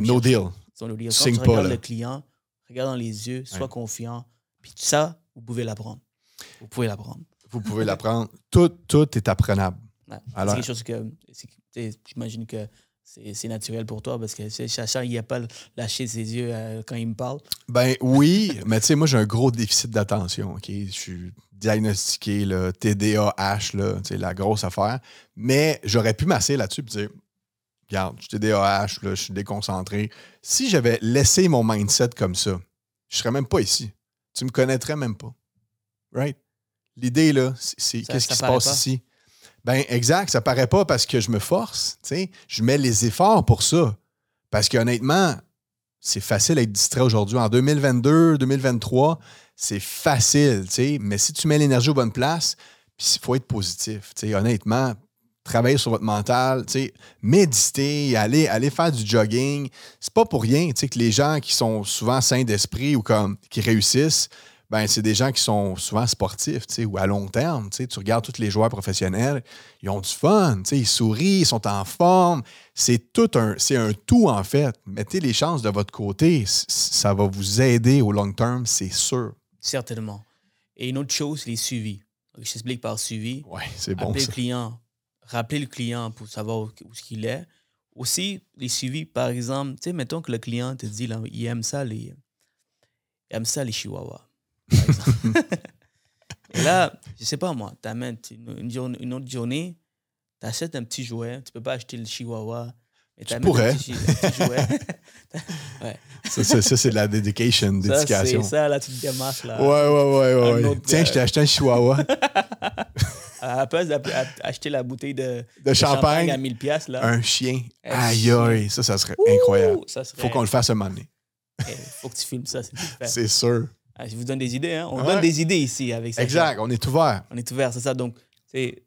no deal. C'est no deal. Quand tu regardes le client, regarde dans les yeux, sois Ouais. confiant. Puis ça, vous pouvez l'apprendre. Vous pouvez l'apprendre. Vous pouvez l'apprendre. Tout, tout est apprenable. Ouais. Alors- c'est quelque chose que, j'imagine que c'est, naturel pour toi parce que Chacha, il n'a pas lâché ses yeux euh, quand il me parle. Ben oui, mais tu sais, moi, j'ai un gros déficit d'attention. OK? Je suis diagnostiqué, là, TDAH, là, la grosse affaire. Mais j'aurais pu masser là-dessus et dire Regarde, je suis TDAH, là, je suis déconcentré. Si j'avais laissé mon mindset comme ça, je serais même pas ici. Tu me connaîtrais même pas. Right? L'idée, là, c'est- qu'est-ce qui se passe pas? ici? Ben, exact, ça paraît pas parce que je me force, tu sais. Je mets les efforts pour ça. Parce qu'honnêtement, c'est facile d'être distrait aujourd'hui. En 2022, 2023, c'est facile, tu sais. Mais si tu mets l'énergie aux bonnes places, il faut être positif, tu sais. Honnêtement, travailler sur votre mental, méditer, aller, aller faire du jogging, c'est pas pour rien, tu sais, que les gens qui sont souvent sains d'esprit ou comme qui réussissent, ben c'est des gens qui sont souvent sportifs, tu sais, ou à long terme, tu sais, tu regardes tous les joueurs professionnels, ils ont du fun, tu sais, ils sourient, ils sont en forme, c'est tout un, c'est un tout en fait. Mettez les chances de votre côté, ça va vous aider au long terme, c'est sûr. Certainement. Et une autre chose, les suivis. Je t'explique par suivi. Ouais, c'est bon appeler ça. le client, rappeler le client pour savoir où, où ce qu'il est. Aussi, les suivis, par exemple, tu sais, mettons que le client te dit, là, il aime ça, les, il aime ça, les chihuahuas. Par exemple. Et là, je sais pas moi, t'amènes une, une, une autre journée, t'achètes un petit jouet, tu peux pas acheter le chihuahua. Mais t'amènes pourrais. Un petit, chi- un petit jouet. ouais. Ça, ça, ça, c'est de la dédication, Ça, dédication. c'est ça, la petite démarche, là. Ouais, ouais, ouais, ouais. Tiens, je t'ai acheté un chihuahua place d'acheter la bouteille de, de champagne, à 1000 pièces là. un chien. Aïe, aïe, ça, ça serait incroyable. Ça serait- Faut qu'on le fasse un moment donné. Eh, faut que tu filmes ça, c'est. C'est sûr. Ah, je vous donne des idées, hein. On Ouais. donne des idées ici avec ça. Exact, on est ouvert. On est ouvert, c'est ça. Donc, c'est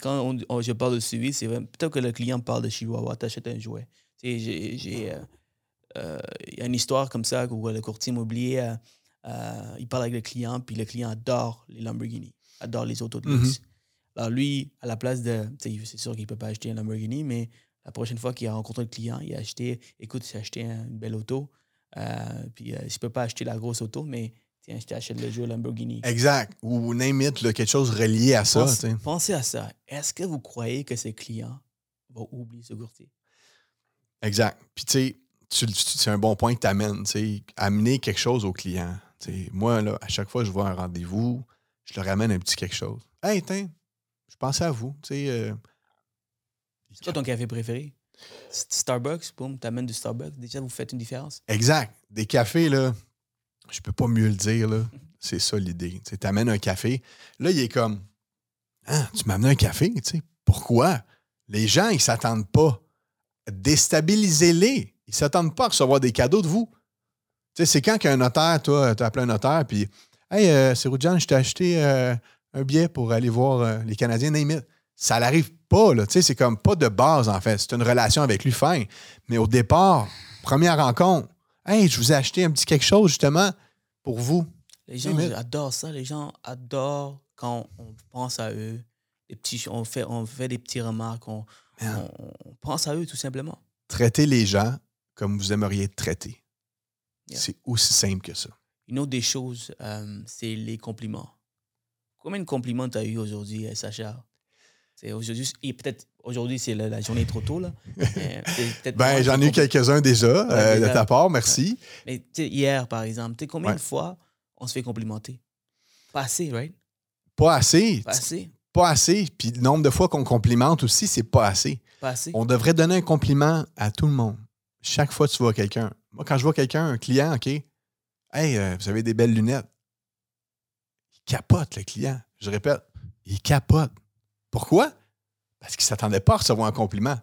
quand on- on- je parle de suivi, c'est plutôt que le client parle de Chihuahua, t'achètes un jouet. J'ai- euh, euh, Il y a une histoire comme ça où le courtier immobilier, euh, euh, il parle avec le client, puis le client adore les Lamborghini, adore les autos de luxe. Alors lui, à la place de... C'est sûr qu'il ne peut pas acheter un Lamborghini, mais la prochaine fois qu'il a rencontré le client, il a acheté, écoute, j'ai acheté un- une belle auto, euh, puis je ne peux pas acheter la grosse auto, mais tiens, je t'achète le jeu Lamborghini. Exact. Ou name it, là, quelque chose relié à ça. Pense- pensez à ça. Est-ce que vous croyez que ces clients vont oublier ce courtier? Exact. Puis, tu sais, c'est un bon point que tu amènes. tu sais, Amener quelque chose au client. Tu sais, moi, là, à chaque fois que je vois un rendez-vous, je leur amène un petit quelque chose. Hey, tiens, je pensais à vous. Tu sais, euh, C'est quoi ton café préféré? Starbucks, boum, t'amènes du Starbucks. Déjà, vous faites une différence. Exact. Des cafés, là, je peux pas mieux le dire, là. C'est ça l'idée. Tu amènes un café. Là, il est comme Ah, tu m'as amené un café, tu sais. Pourquoi? Les gens, ils s'attendent pas. Déstabilisez-les. Ils s'attendent pas à recevoir des cadeaux de vous. Tu sais, c'est quand qu'un notaire, toi, tu as appelé un notaire, puis Hey, euh, je t'ai acheté euh, un billet pour aller voir euh, les Canadiens, name it. Ça n'arrive pas, c'est comme pas de base, en fait. C'est une relation avec lui, fin. Mais au départ, première rencontre, Hey, je vous ai acheté un petit quelque chose, justement, pour vous. Les gens mais- adorent ça. Les gens adorent quand on pense à eux. Les petits, on, fait, on fait des petits remarques. On, Man. on- on pense à eux, tout simplement. Traitez les gens comme vous aimeriez être traités. Yeah. C'est aussi simple que ça. Une autre des choses, euh, c'est les compliments. Combien de compliments tu as eu aujourd'hui, euh, Sacha? Aujourd'hui, et peut-être aujourd'hui, c'est la, la journée trop tôt, là. Ben, j'en ai eu quelques-uns déjà Ouais, euh, de ta part, merci. Mais hier, par exemple, tu sais, combien Ouais. de fois on se fait complimenter? Pas assez, right? Pas assez. Pas assez. Pas assez. Puis le nombre de fois qu'on complimente aussi, c'est pas assez. Pas assez. On devrait donner un compliment à tout le monde. Chaque fois que tu vois quelqu'un. Moi, quand je vois quelqu'un, un client, OK, hey, euh, vous avez des belles lunettes. Il capote, le client. Je répète, il capote. Pourquoi? Parce qu'il ne s'attendait pas à recevoir un compliment.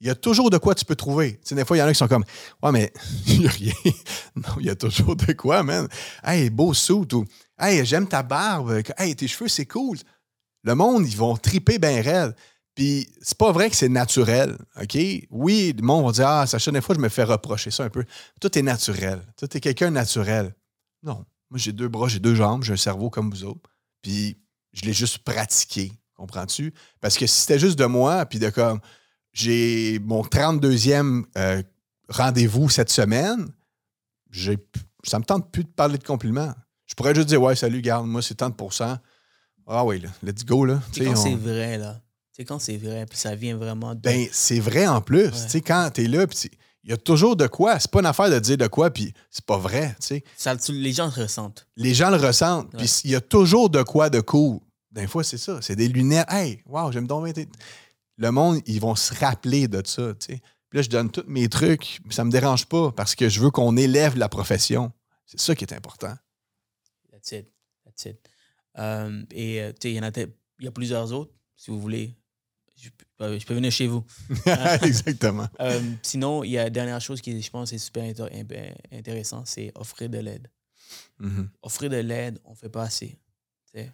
Il y a toujours de quoi tu peux trouver. Tu sais, des fois, il y en a qui sont comme Ouais, mais il n'y a rien. Non, il y a toujours de quoi, man. Hey, beau suit ou Hey, j'aime ta barbe. Hey, tes cheveux, c'est cool. Le monde, ils vont triper bien raide. Puis c'est pas vrai que c'est naturel, OK? Oui, le monde va dire Ah, Sacha, des fois, je me fais reprocher ça un peu. Tout est naturel. Tout est quelqu'un naturel. Non. Moi, j'ai deux bras, j'ai deux jambes, j'ai un cerveau comme vous autres. Puis je l'ai juste pratiqué. Comprends-tu? Parce que si c'était juste de moi, puis de comme j'ai mon 32e euh, rendez-vous cette semaine, j'ai, ça me tente plus de parler de compliments. Je pourrais juste dire Ouais, salut, garde, moi, c'est tant de pourcents. Ah oui, là, let's go. Là. C'est quand on- c'est vrai, là. C'est quand c'est vrai, puis ça vient vraiment de. Ben, c'est vrai en plus. Tu sais, quand t'es là, puis il y a toujours de quoi. C'est pas une affaire de dire de quoi, puis c'est pas vrai. tu sais. ça, les gens le ressentent. Les gens le ressentent, puis il y a toujours de quoi de cool. Des fois, c'est ça. C'est des lunettes. Hey, wow, j'aime donc Le monde, ils vont se rappeler de ça. Puis là, je donne tous mes trucs. Ça me dérange pas parce que je veux qu'on élève la profession. C'est ça qui est important. That's it. That's it. Euh, et euh, tu sais, il y en a, y a plusieurs autres, si vous voulez. Je, peux- je peux venir chez vous. Exactement. Euh, sinon, il y a la dernière chose qui, je pense, est super intér- imp- intéressant, c'est offrir de l'aide. Mhm. Offrir de l'aide, on ne fait pas assez.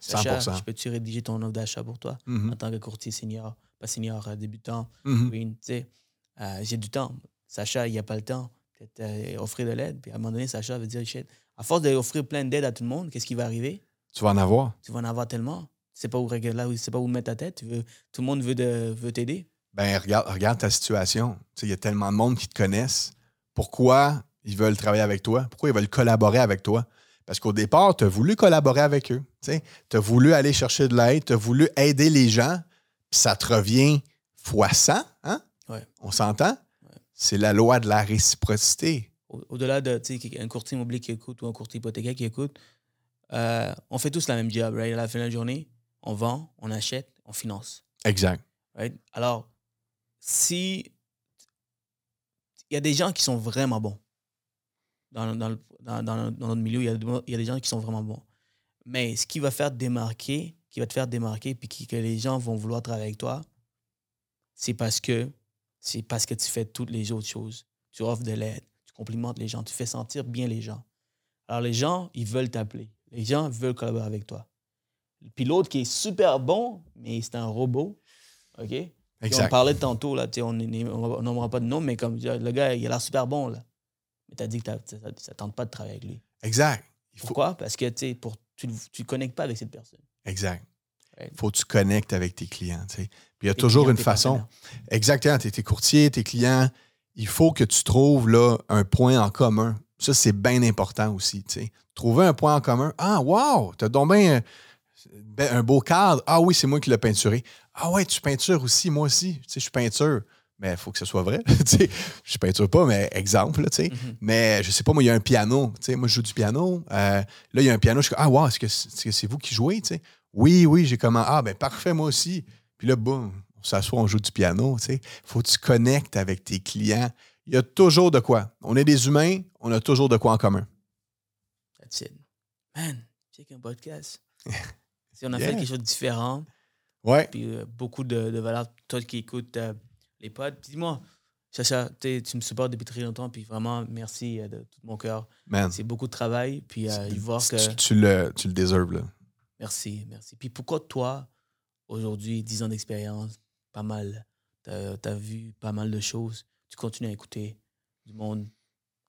Sacha, 100%. je peux-tu rédiger ton offre d'achat pour toi Mhm. en tant que courtier senior, pas senior, euh, débutant, Mhm. sais. Euh, J'ai du temps. Sacha, il n'y a pas le temps. Peut-être euh, offrir de l'aide. Puis à un moment donné, Sacha veut dire, à force d'offrir plein d'aide à tout le monde, qu'est-ce qui va arriver? Tu vas en avoir. Tu vas en avoir tellement. Tu sais pas où régler là, tu sais pas où mettre ta tête. Tu veux, tout le monde veut de- veut t'aider. Ben, regarde, regarde ta situation. Il y a tellement de monde qui te connaissent. Pourquoi ils veulent travailler avec toi? Pourquoi ils veulent collaborer avec toi? Parce qu'au départ, tu as voulu collaborer avec eux. Tu as voulu aller chercher de l'aide, tu as voulu aider les gens, puis ça te revient fois 100. Hein? Ouais. On s'entend? C'est la loi de la réciprocité. Au- Au-delà de tu sais, un courtier immobilier qui écoute ou un courtier hypothécaire qui écoute, euh, on fait tous la même job. Right? À la fin de la journée, on vend, on achète, on finance. Exact. right? Alors, si il y a des gens qui sont vraiment bons dans, dans, le- dans, notre milieu, il y, a, il y a des gens qui sont vraiment bons. Mais ce qui va faire démarquer, qui va te faire démarquer, puis qui- que les gens vont vouloir travailler avec toi, c'est parce que c'est parce que tu fais toutes les autres choses. Tu offres de l'aide, tu complimentes les gens, tu fais sentir bien les gens. Alors les gens, ils veulent t'appeler. Les gens veulent collaborer avec toi. Puis l'autre qui est super bon, mais c'est un robot, OK? On parlait tantôt, là, on nommera pas de nom, mais comme le gars, il a l'air super bon, là. Mais t'as dit que ça ne tente pas de travailler avec lui. Exact. Il faut, Pourquoi? Parce que, tu pour- tu ne connectes pas avec cette personne. exact. Ouais. faut que tu connectes avec tes clients. tu. Puis il y a Tes toujours clients, une façon. partenaires. Exactement. Tes, tes courtiers, tes clients, il faut que tu trouves là, un point en commun. Ça, c'est bien important aussi. tu. Trouver un point en commun. Ah, wow! T'as donc bien euh, ben, un beau cadre. Ah oui, c'est moi qui l'ai peinturé. Ah ouais, tu peintures aussi, moi aussi. Tu je suis peinture. Mais il faut que ce soit vrai. je peinture pas, mais exemple. là, tu sais. Mhm. Mais je sais pas, moi, il y a un piano. Tu sais, moi, je joue du piano. Euh, là, il y a un piano. Je suis comme, ah, wow, est-ce que c'est est-ce que c'est vous qui jouez? tu sais? Oui, oui, j'ai comment. Ah, ben parfait, moi aussi. Puis là, boum, on s'assoit, on joue du piano. Tu sais. faut que tu connectes avec tes clients. Il y a toujours de quoi. On est des humains, on a toujours de quoi en commun. That's it. Man, check un podcast. si on a Yeah. fait quelque chose de différent, Ouais. puis euh, beaucoup de, de valeur, toi qui écoutes euh, les puis dis-moi, Chacha, tu me supportes depuis très longtemps, puis vraiment, merci euh, de tout mon cœur. C'est beaucoup de travail, puis euh, Tu- voir que... tu, tu le, tu le déserves, là. Merci, merci. Puis pourquoi toi, aujourd'hui, 10 ans d'expérience, pas mal, t'as as vu pas mal de choses, tu continues à écouter du monde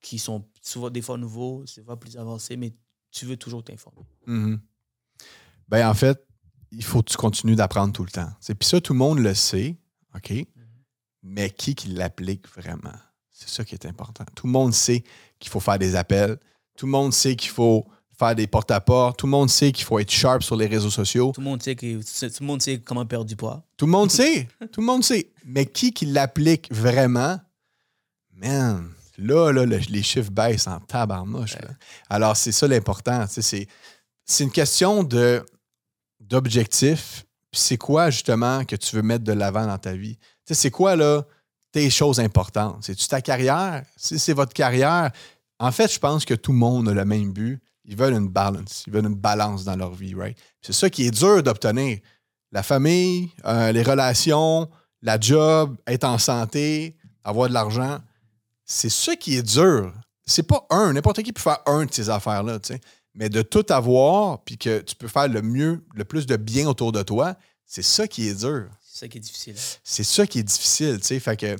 qui sont souvent des fois nouveaux, fois plus avancés, mais tu veux toujours t'informer. Mhm. Ben, en fait, il faut que tu continues d'apprendre tout le temps. C'est- Puis ça, tout le monde le sait, OK? Mais qui qui l'applique vraiment? C'est ça qui est important. Tout le monde sait qu'il faut faire des appels. Tout le monde sait qu'il faut faire des porte-à-porte. Tout le monde sait qu'il faut être sharp sur les réseaux sociaux. Tout le monde sait, que, tout le monde sait comment perdre du poids. Tout le monde sait. Tout le monde sait. Mais qui qui l'applique vraiment? Man, là, là, le- les chiffres baissent en tabarnouche. Alors, c'est ça l'important. C'est, c'est une question de, d'objectif. C'est quoi, justement, que tu veux mettre de l'avant dans ta vie? Sais, c'est quoi, là, tes choses importantes? C'est-tu ta carrière? Si c'est votre carrière, en fait, je pense que tout le monde a le même but. Ils veulent une balance. Ils veulent une balance dans leur vie, right? C'est ça qui est dur d'obtenir. La famille, euh, les relations, la job, être en santé, avoir de l'argent. C'est ça qui est dur. C'est pas un. N'importe qui peut faire un de ces affaires-là, tu sais. Mais de tout avoir, puis que tu peux faire le mieux, le plus de bien autour de toi, c'est ça qui est dur. C'est ça qui est difficile. C'est ça qui est difficile, tu sais. Fait que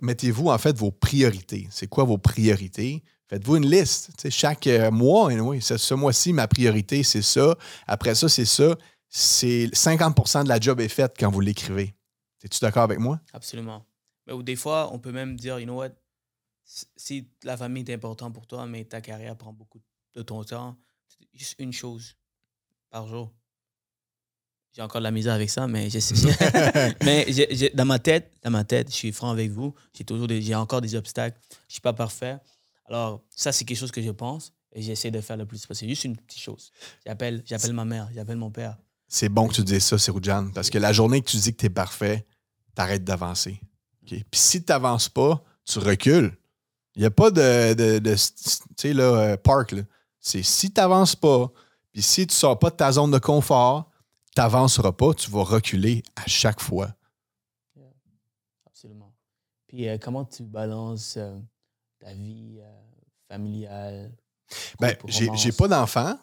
mettez-vous en fait vos priorités. C'est quoi vos priorités? Faites-vous une liste. tu sais, chaque euh, mois, ce, mois-ci, ma priorité, c'est ça. Après ça, c'est ça. C'est 50% de la job est faite quand vous l'écrivez. Es-tu d'accord avec moi? Absolument. Mais ou des fois, on peut même dire, you know what, si- la famille est importante pour toi, mais ta carrière prend beaucoup de ton temps, juste une chose par jour. J'ai encore de la misère avec ça, mais j'essaie. mais dans ma tête, dans ma tête, je suis franc avec vous. J'ai toujours, j'ai encore des obstacles. Je suis pas parfait. Alors ça, c'est quelque chose que je pense et j'essaie de faire le plus possible. Juste une petite chose. J'appelle, j'appelle ma mère, j'appelle mon père. C'est bon que tu dises ça, Seroujan, parce que la journée que tu dis que tu es parfait, t'arrêtes d'avancer. Puis si tu n'avances pas, tu recules. Il n'y a pas de, de, de- tu sais, là, euh, park. C'est si tu n'avances pas, puis si tu ne sors pas de ta zone de confort, tu n'avanceras pas, tu vas reculer à chaque fois. Absolument. Puis euh, comment tu balances euh, ta vie euh, familiale? Ben, j'ai pas d'enfant.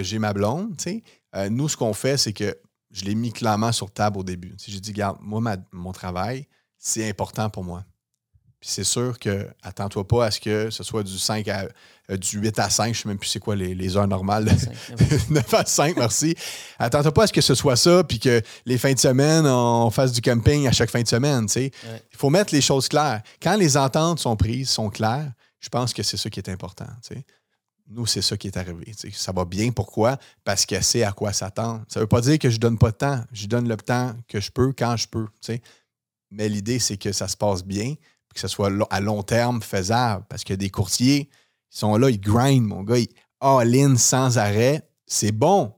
J'ai ma blonde, tu sais. Nous, ce qu'on fait, c'est que je l'ai mis clairement sur table au début. J'ai dit, regarde, moi, ma- mon travail, c'est important pour moi. Puis c'est sûr que, attends-toi pas à ce que ce soit du 5 à, euh, du 8 à 5, je sais même plus c'est quoi les, les heures normales. Cinq, neuf. 9 à 5, merci. Attends-toi pas à ce que ce soit ça, puis que les fins de semaine, on fasse du camping à chaque fin de semaine, tu sais. Ouais. Il faut mettre les choses claires. Quand les ententes sont prises, sont claires, je pense que c'est ça qui est important, tu sais. Nous, c'est ça qui est arrivé. Ça va bien. Pourquoi? Parce qu'elle sait à quoi s'attendre. Ça ne veut pas dire que je donne pas de temps. Je donne le temps que je peux quand je peux. tu sais. Mais l'idée, c'est que ça se passe bien, que ce soit à long terme faisable. Parce que des courtiers, ils sont là, ils grindent, mon gars, ils all-in sans arrêt. C'est bon.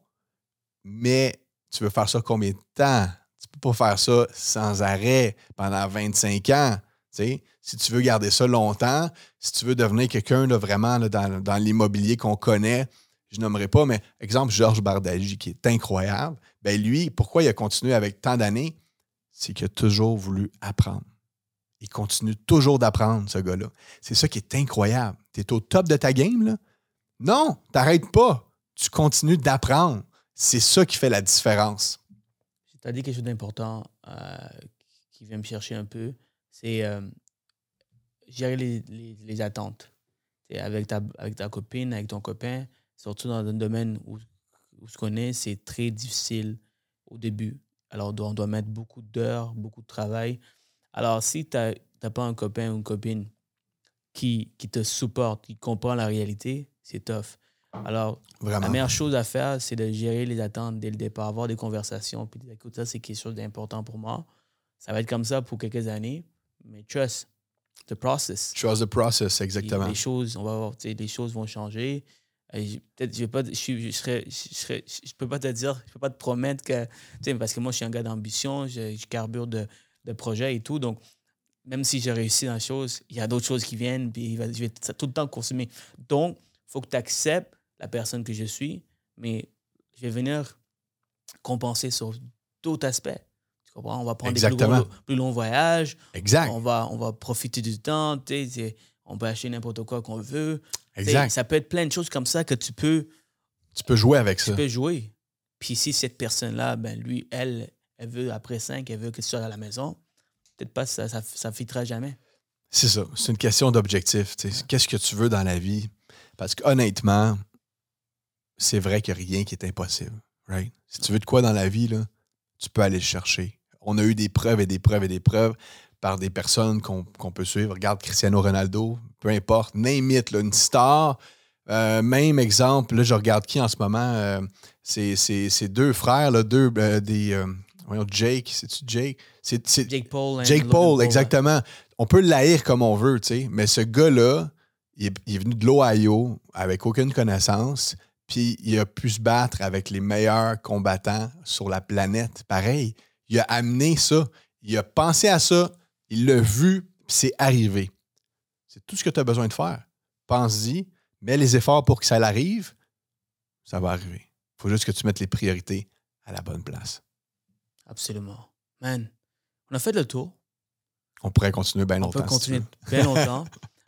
Mais tu veux faire ça combien de temps? Tu peux pas faire ça sans arrêt pendant 25 ans. Si tu veux garder ça longtemps, si tu veux devenir quelqu'un vraiment là, dans, l'immobilier qu'on connaît, je nommerai pas, mais exemple Georges Bardagy, qui est incroyable, ben lui, pourquoi il a continué avec tant d'années? C'est qu'il a toujours voulu apprendre. Il continue toujours d'apprendre, ce gars-là. C'est ça qui est incroyable. Tu es au top de ta game, là? Non, t'arrêtes pas. Tu continues d'apprendre. C'est ça qui fait la différence. Tu as dit quelque chose d'important euh, qui vient me chercher un peu. C'est euh, gérer les, attentes. Avec ta, copine, avec ton copain, surtout dans un domaine où, où ce qu'on est, c'est très difficile au début. Alors, on doit mettre beaucoup d'heures, beaucoup de travail. Alors, si tu n'as pas un copain ou une copine qui, qui te supporte, qui comprend la réalité, c'est tough. Alors, Vraiment. la meilleure chose à faire, c'est de gérer les attentes dès le départ, avoir des conversations, puis dire, écoute, ça, c'est quelque chose d'important pour moi. Ça va être comme ça pour quelques années, mais trust the process. Trust the process, exactement. Les choses, on va voir, les choses vont changer. Peut-être, je vais pas, je, suis- je serais, je, serais- je peux pas te dire, je peux pas te promettre que, parce que moi, je suis un gars d'ambition, je, je carbure de, de projets et tout, donc même si j'ai réussi dans la chose, il y a d'autres choses qui viennent, puis il va- je vais tout le temps consommer. Donc, il faut que tu acceptes la personne que je suis, mais je vais venir compenser sur d'autres aspects. Tu comprends? On va prendre des plus, Exactement. gros- plus longs voyages, Exact. on va, on va profiter du temps, tu sais, c'est- on peut acheter n'importe quoi qu'on veut. Tu Exact. Ça peut être plein de choses comme ça que tu peux, Tu peux jouer avec tu ça. peux jouer. Puis si cette personne-là, ben lui, elle, elle veut, après cinq, elle veut que tu sois à la maison, peut-être pas, ça ça, ça jamais. C'est ça. C'est une question d'objectif. Qu'est-ce que tu veux dans la vie? Parce qu'honnêtement, c'est vrai a rien qui est impossible. Right? Si tu veux de quoi dans la vie, là, tu peux aller le chercher. On a eu des preuves et des preuves et des preuves par des personnes qu'on peut suivre. Regarde Cristiano Ronaldo, peu importe, name it, une star. Euh, même exemple, là, je regarde qui en ce moment? Euh, c'est deux frères, deux euh, des. Voyons, Jake, c'est-tu Jake? C'est- c'est- Jake Paul. and Jake Paul, là. exactement. On peut l'haïr comme on veut, tu sais, mais ce gars-là, il est, il est venu de l'Ohio avec aucune connaissance, puis il a pu se battre avec les meilleurs combattants sur la planète. Pareil, il a amené ça, il a pensé à ça, il l'a vu, puis c'est arrivé. C'est tout ce que tu as besoin de faire. Pense-y, mets les efforts pour que ça arrive, ça va arriver. Il faut juste que tu mettes les priorités à la bonne place. Absolument. Man, on a fait le tour. On pourrait continuer bien On longtemps. peut si tu continuer veux. bien longtemps.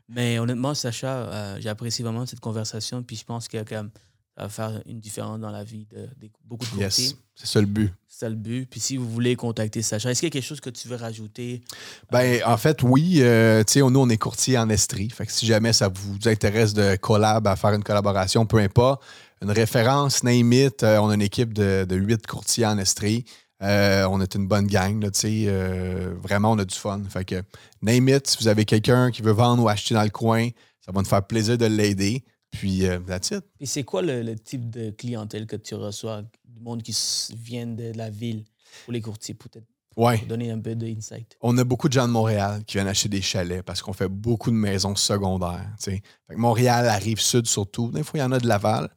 Mais honnêtement, Sacha, euh, j'apprécie vraiment cette conversation. Puis je pense que comme, Ça va faire une différence dans la vie de, de beaucoup de courtiers. Yes, c'est ça le but. C'est ça le but. Puis si vous voulez contacter Sacha, est-ce qu'il y a quelque chose que tu veux rajouter? Ben, en fait, oui. euh, tu sais, nous, on est courtier en Estrie. Fait que si jamais ça vous intéresse de collab, à faire une collaboration, peu importe, une référence, name it, euh, on a une équipe de, 8 courtiers en Estrie. Euh, on est une bonne gang, là, tu sais. euh, vraiment, on a du fun. Fait que, name it, si vous avez quelqu'un qui veut vendre ou acheter dans le coin, ça va nous faire plaisir de l'aider. Puis, euh, that's it. Puis c'est quoi le, le type de clientèle que tu reçois? Du monde qui viennent de la ville ou les courtiers, peut-être? Ouais. Pour donner un peu d'insight. On a beaucoup de gens de Montréal qui viennent acheter des chalets parce qu'on fait beaucoup de maisons secondaires. tu sais. Fait que Montréal, la rive sud surtout. Des fois, il y en a de Laval.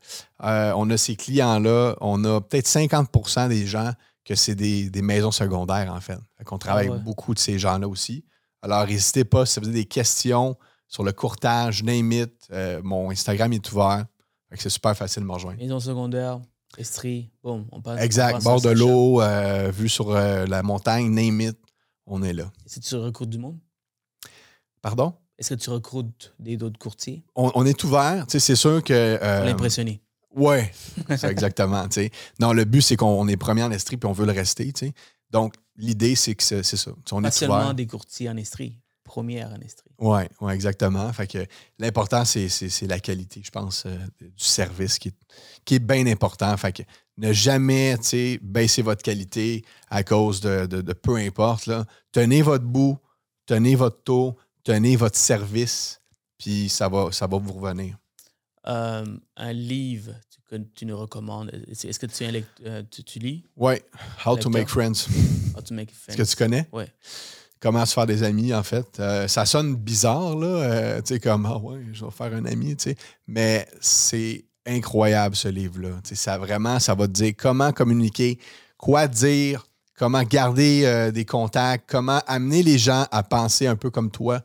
Euh, on a ces clients-là. On a peut-être 50% des gens que c'est des, des maisons secondaires, en fait. fait qu'on travaille Ah ouais. beaucoup de ces gens-là aussi. Alors, n'hésitez pas, si vous avez des questions sur le courtage, name it, euh, mon Instagram est ouvert. C'est super facile de me rejoindre. Maison secondaire, Estrie, boum, on passe. on Exact. passe Bord de l'eau, euh, vue sur euh, la montagne, name it, on est là. Est-ce que tu recrutes du monde? Pardon? Est-ce que tu recrutes des d'autres courtiers? On, on est ouvert. Tu sais, C'est sûr que. pour l'impressionner? Ouais, c'est exactement. Non, le but, c'est qu'on est premier en Estrie puis on veut le rester. Donc, l'idée, c'est que c'est ça. On Pas est seulement ouvert. des courtiers en Estrie, première en Estrie. Oui, ouais, exactement. Fait que l'important, c'est la qualité, je pense, euh, du service qui est, qui est bien important. Fait que ne jamais baisser votre qualité à cause de, de- de peu importe. Là. Tenez votre bout, tenez votre taux, tenez votre service, puis ça va, ça va vous revenir. Euh, un livre que tu nous recommandes, est-ce que tu, un euh, tu, tu lis? Oui, How to. Make Friends. How to make Est-ce que tu connais? Ouais. Comment se faire des amis, en fait. Euh, ça sonne bizarre, là. euh, tu sais, comme, ah ouais, je vais faire un ami, tu sais. Mais c'est incroyable, ce livre-là. Tu sais, ça vraiment, ça va te dire comment communiquer, quoi dire, comment garder des contacts, comment amener les gens à penser un peu comme toi.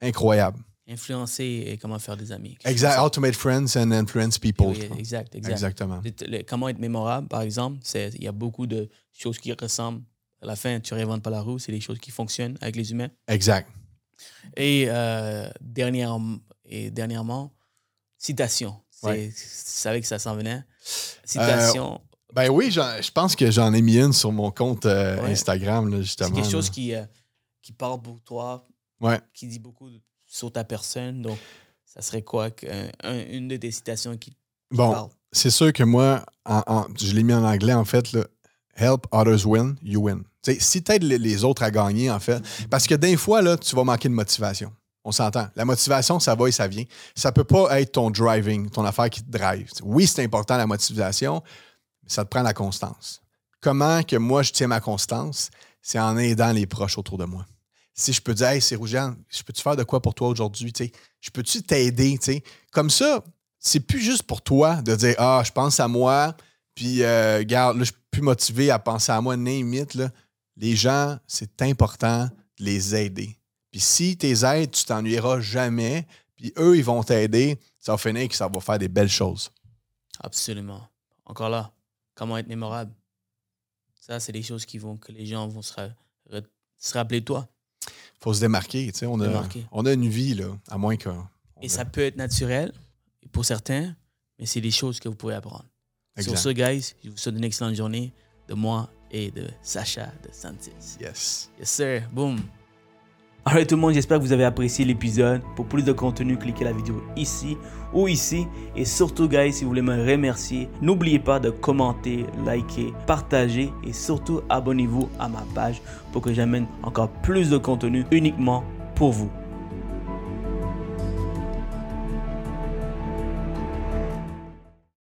Incroyable. Influencer et comment faire des amis. Exact. How to make friends and influence people. Oui, exact, exact. Exactement. Le- le- comment être mémorable, par exemple, c'est il y a beaucoup de choses qui ressemblent. À la fin, tu réinventes pas la roue, c'est des choses qui fonctionnent avec les humains. Exact. Et, euh, dernièrement, et dernièrement, citation. Ouais. Tu savais que ça s'en venait. Citation. Ben oui, je pense que j'en ai mis une sur mon compte euh, Ouais. Instagram, là, justement. c'est quelque là. chose qui, euh, qui parle pour toi, Ouais. qui dit beaucoup de- sur ta personne. Donc, ça serait quoi que- un- un- une de tes citations qui, qui Bon, c'est sûr que moi, en- en- je l'ai mis en anglais, en fait, là, Help others win, you win. Si tu aides les, les autres à gagner, en fait, parce que des fois, là, tu vas manquer de motivation. On s'entend. La motivation, ça va et ça vient. Ça peut pas être ton driving, ton affaire qui te drive. Oui, c'est important la motivation, mais ça te prend la constance. Comment que moi, je tiens ma constance? C'est en aidant les proches autour de moi. Si je peux dire, hey, c'est Rougeant, je peux-tu faire de quoi pour toi aujourd'hui? Je peux-tu t'aider? Comme ça, c'est plus juste pour toi de dire Ah, je pense à moi, puis euh, regarde, là, je suis plus motivé à penser à moi, it, là. Les gens, c'est important de les aider. Puis si tu les aides, tu t'ennuieras jamais. Puis eux, ils vont t'aider. Ça va finir que ça va faire des belles choses. Absolument. Encore là, comment être mémorable? Ça, c'est des choses qui vont que les gens vont se, se rappeler de toi. Faut se démarquer. tu sais, On a, Démarquer. on a une vie, là, à moins que. Et ça peut être naturel pour certains, mais c'est des choses que vous pouvez apprendre. Sur ce, guys, je vous souhaite une excellente journée de moi et de Sacha de Santis. Yes. Yes, sir. Boom. Alright, tout le monde, j'espère que vous avez apprécié l'épisode. Pour plus de contenu, cliquez la vidéo ici ou ici. Et surtout, guys, si vous voulez me remercier, n'oubliez pas de commenter, liker, partager et surtout abonnez-vous à ma page pour que j'amène encore plus de contenu uniquement pour vous.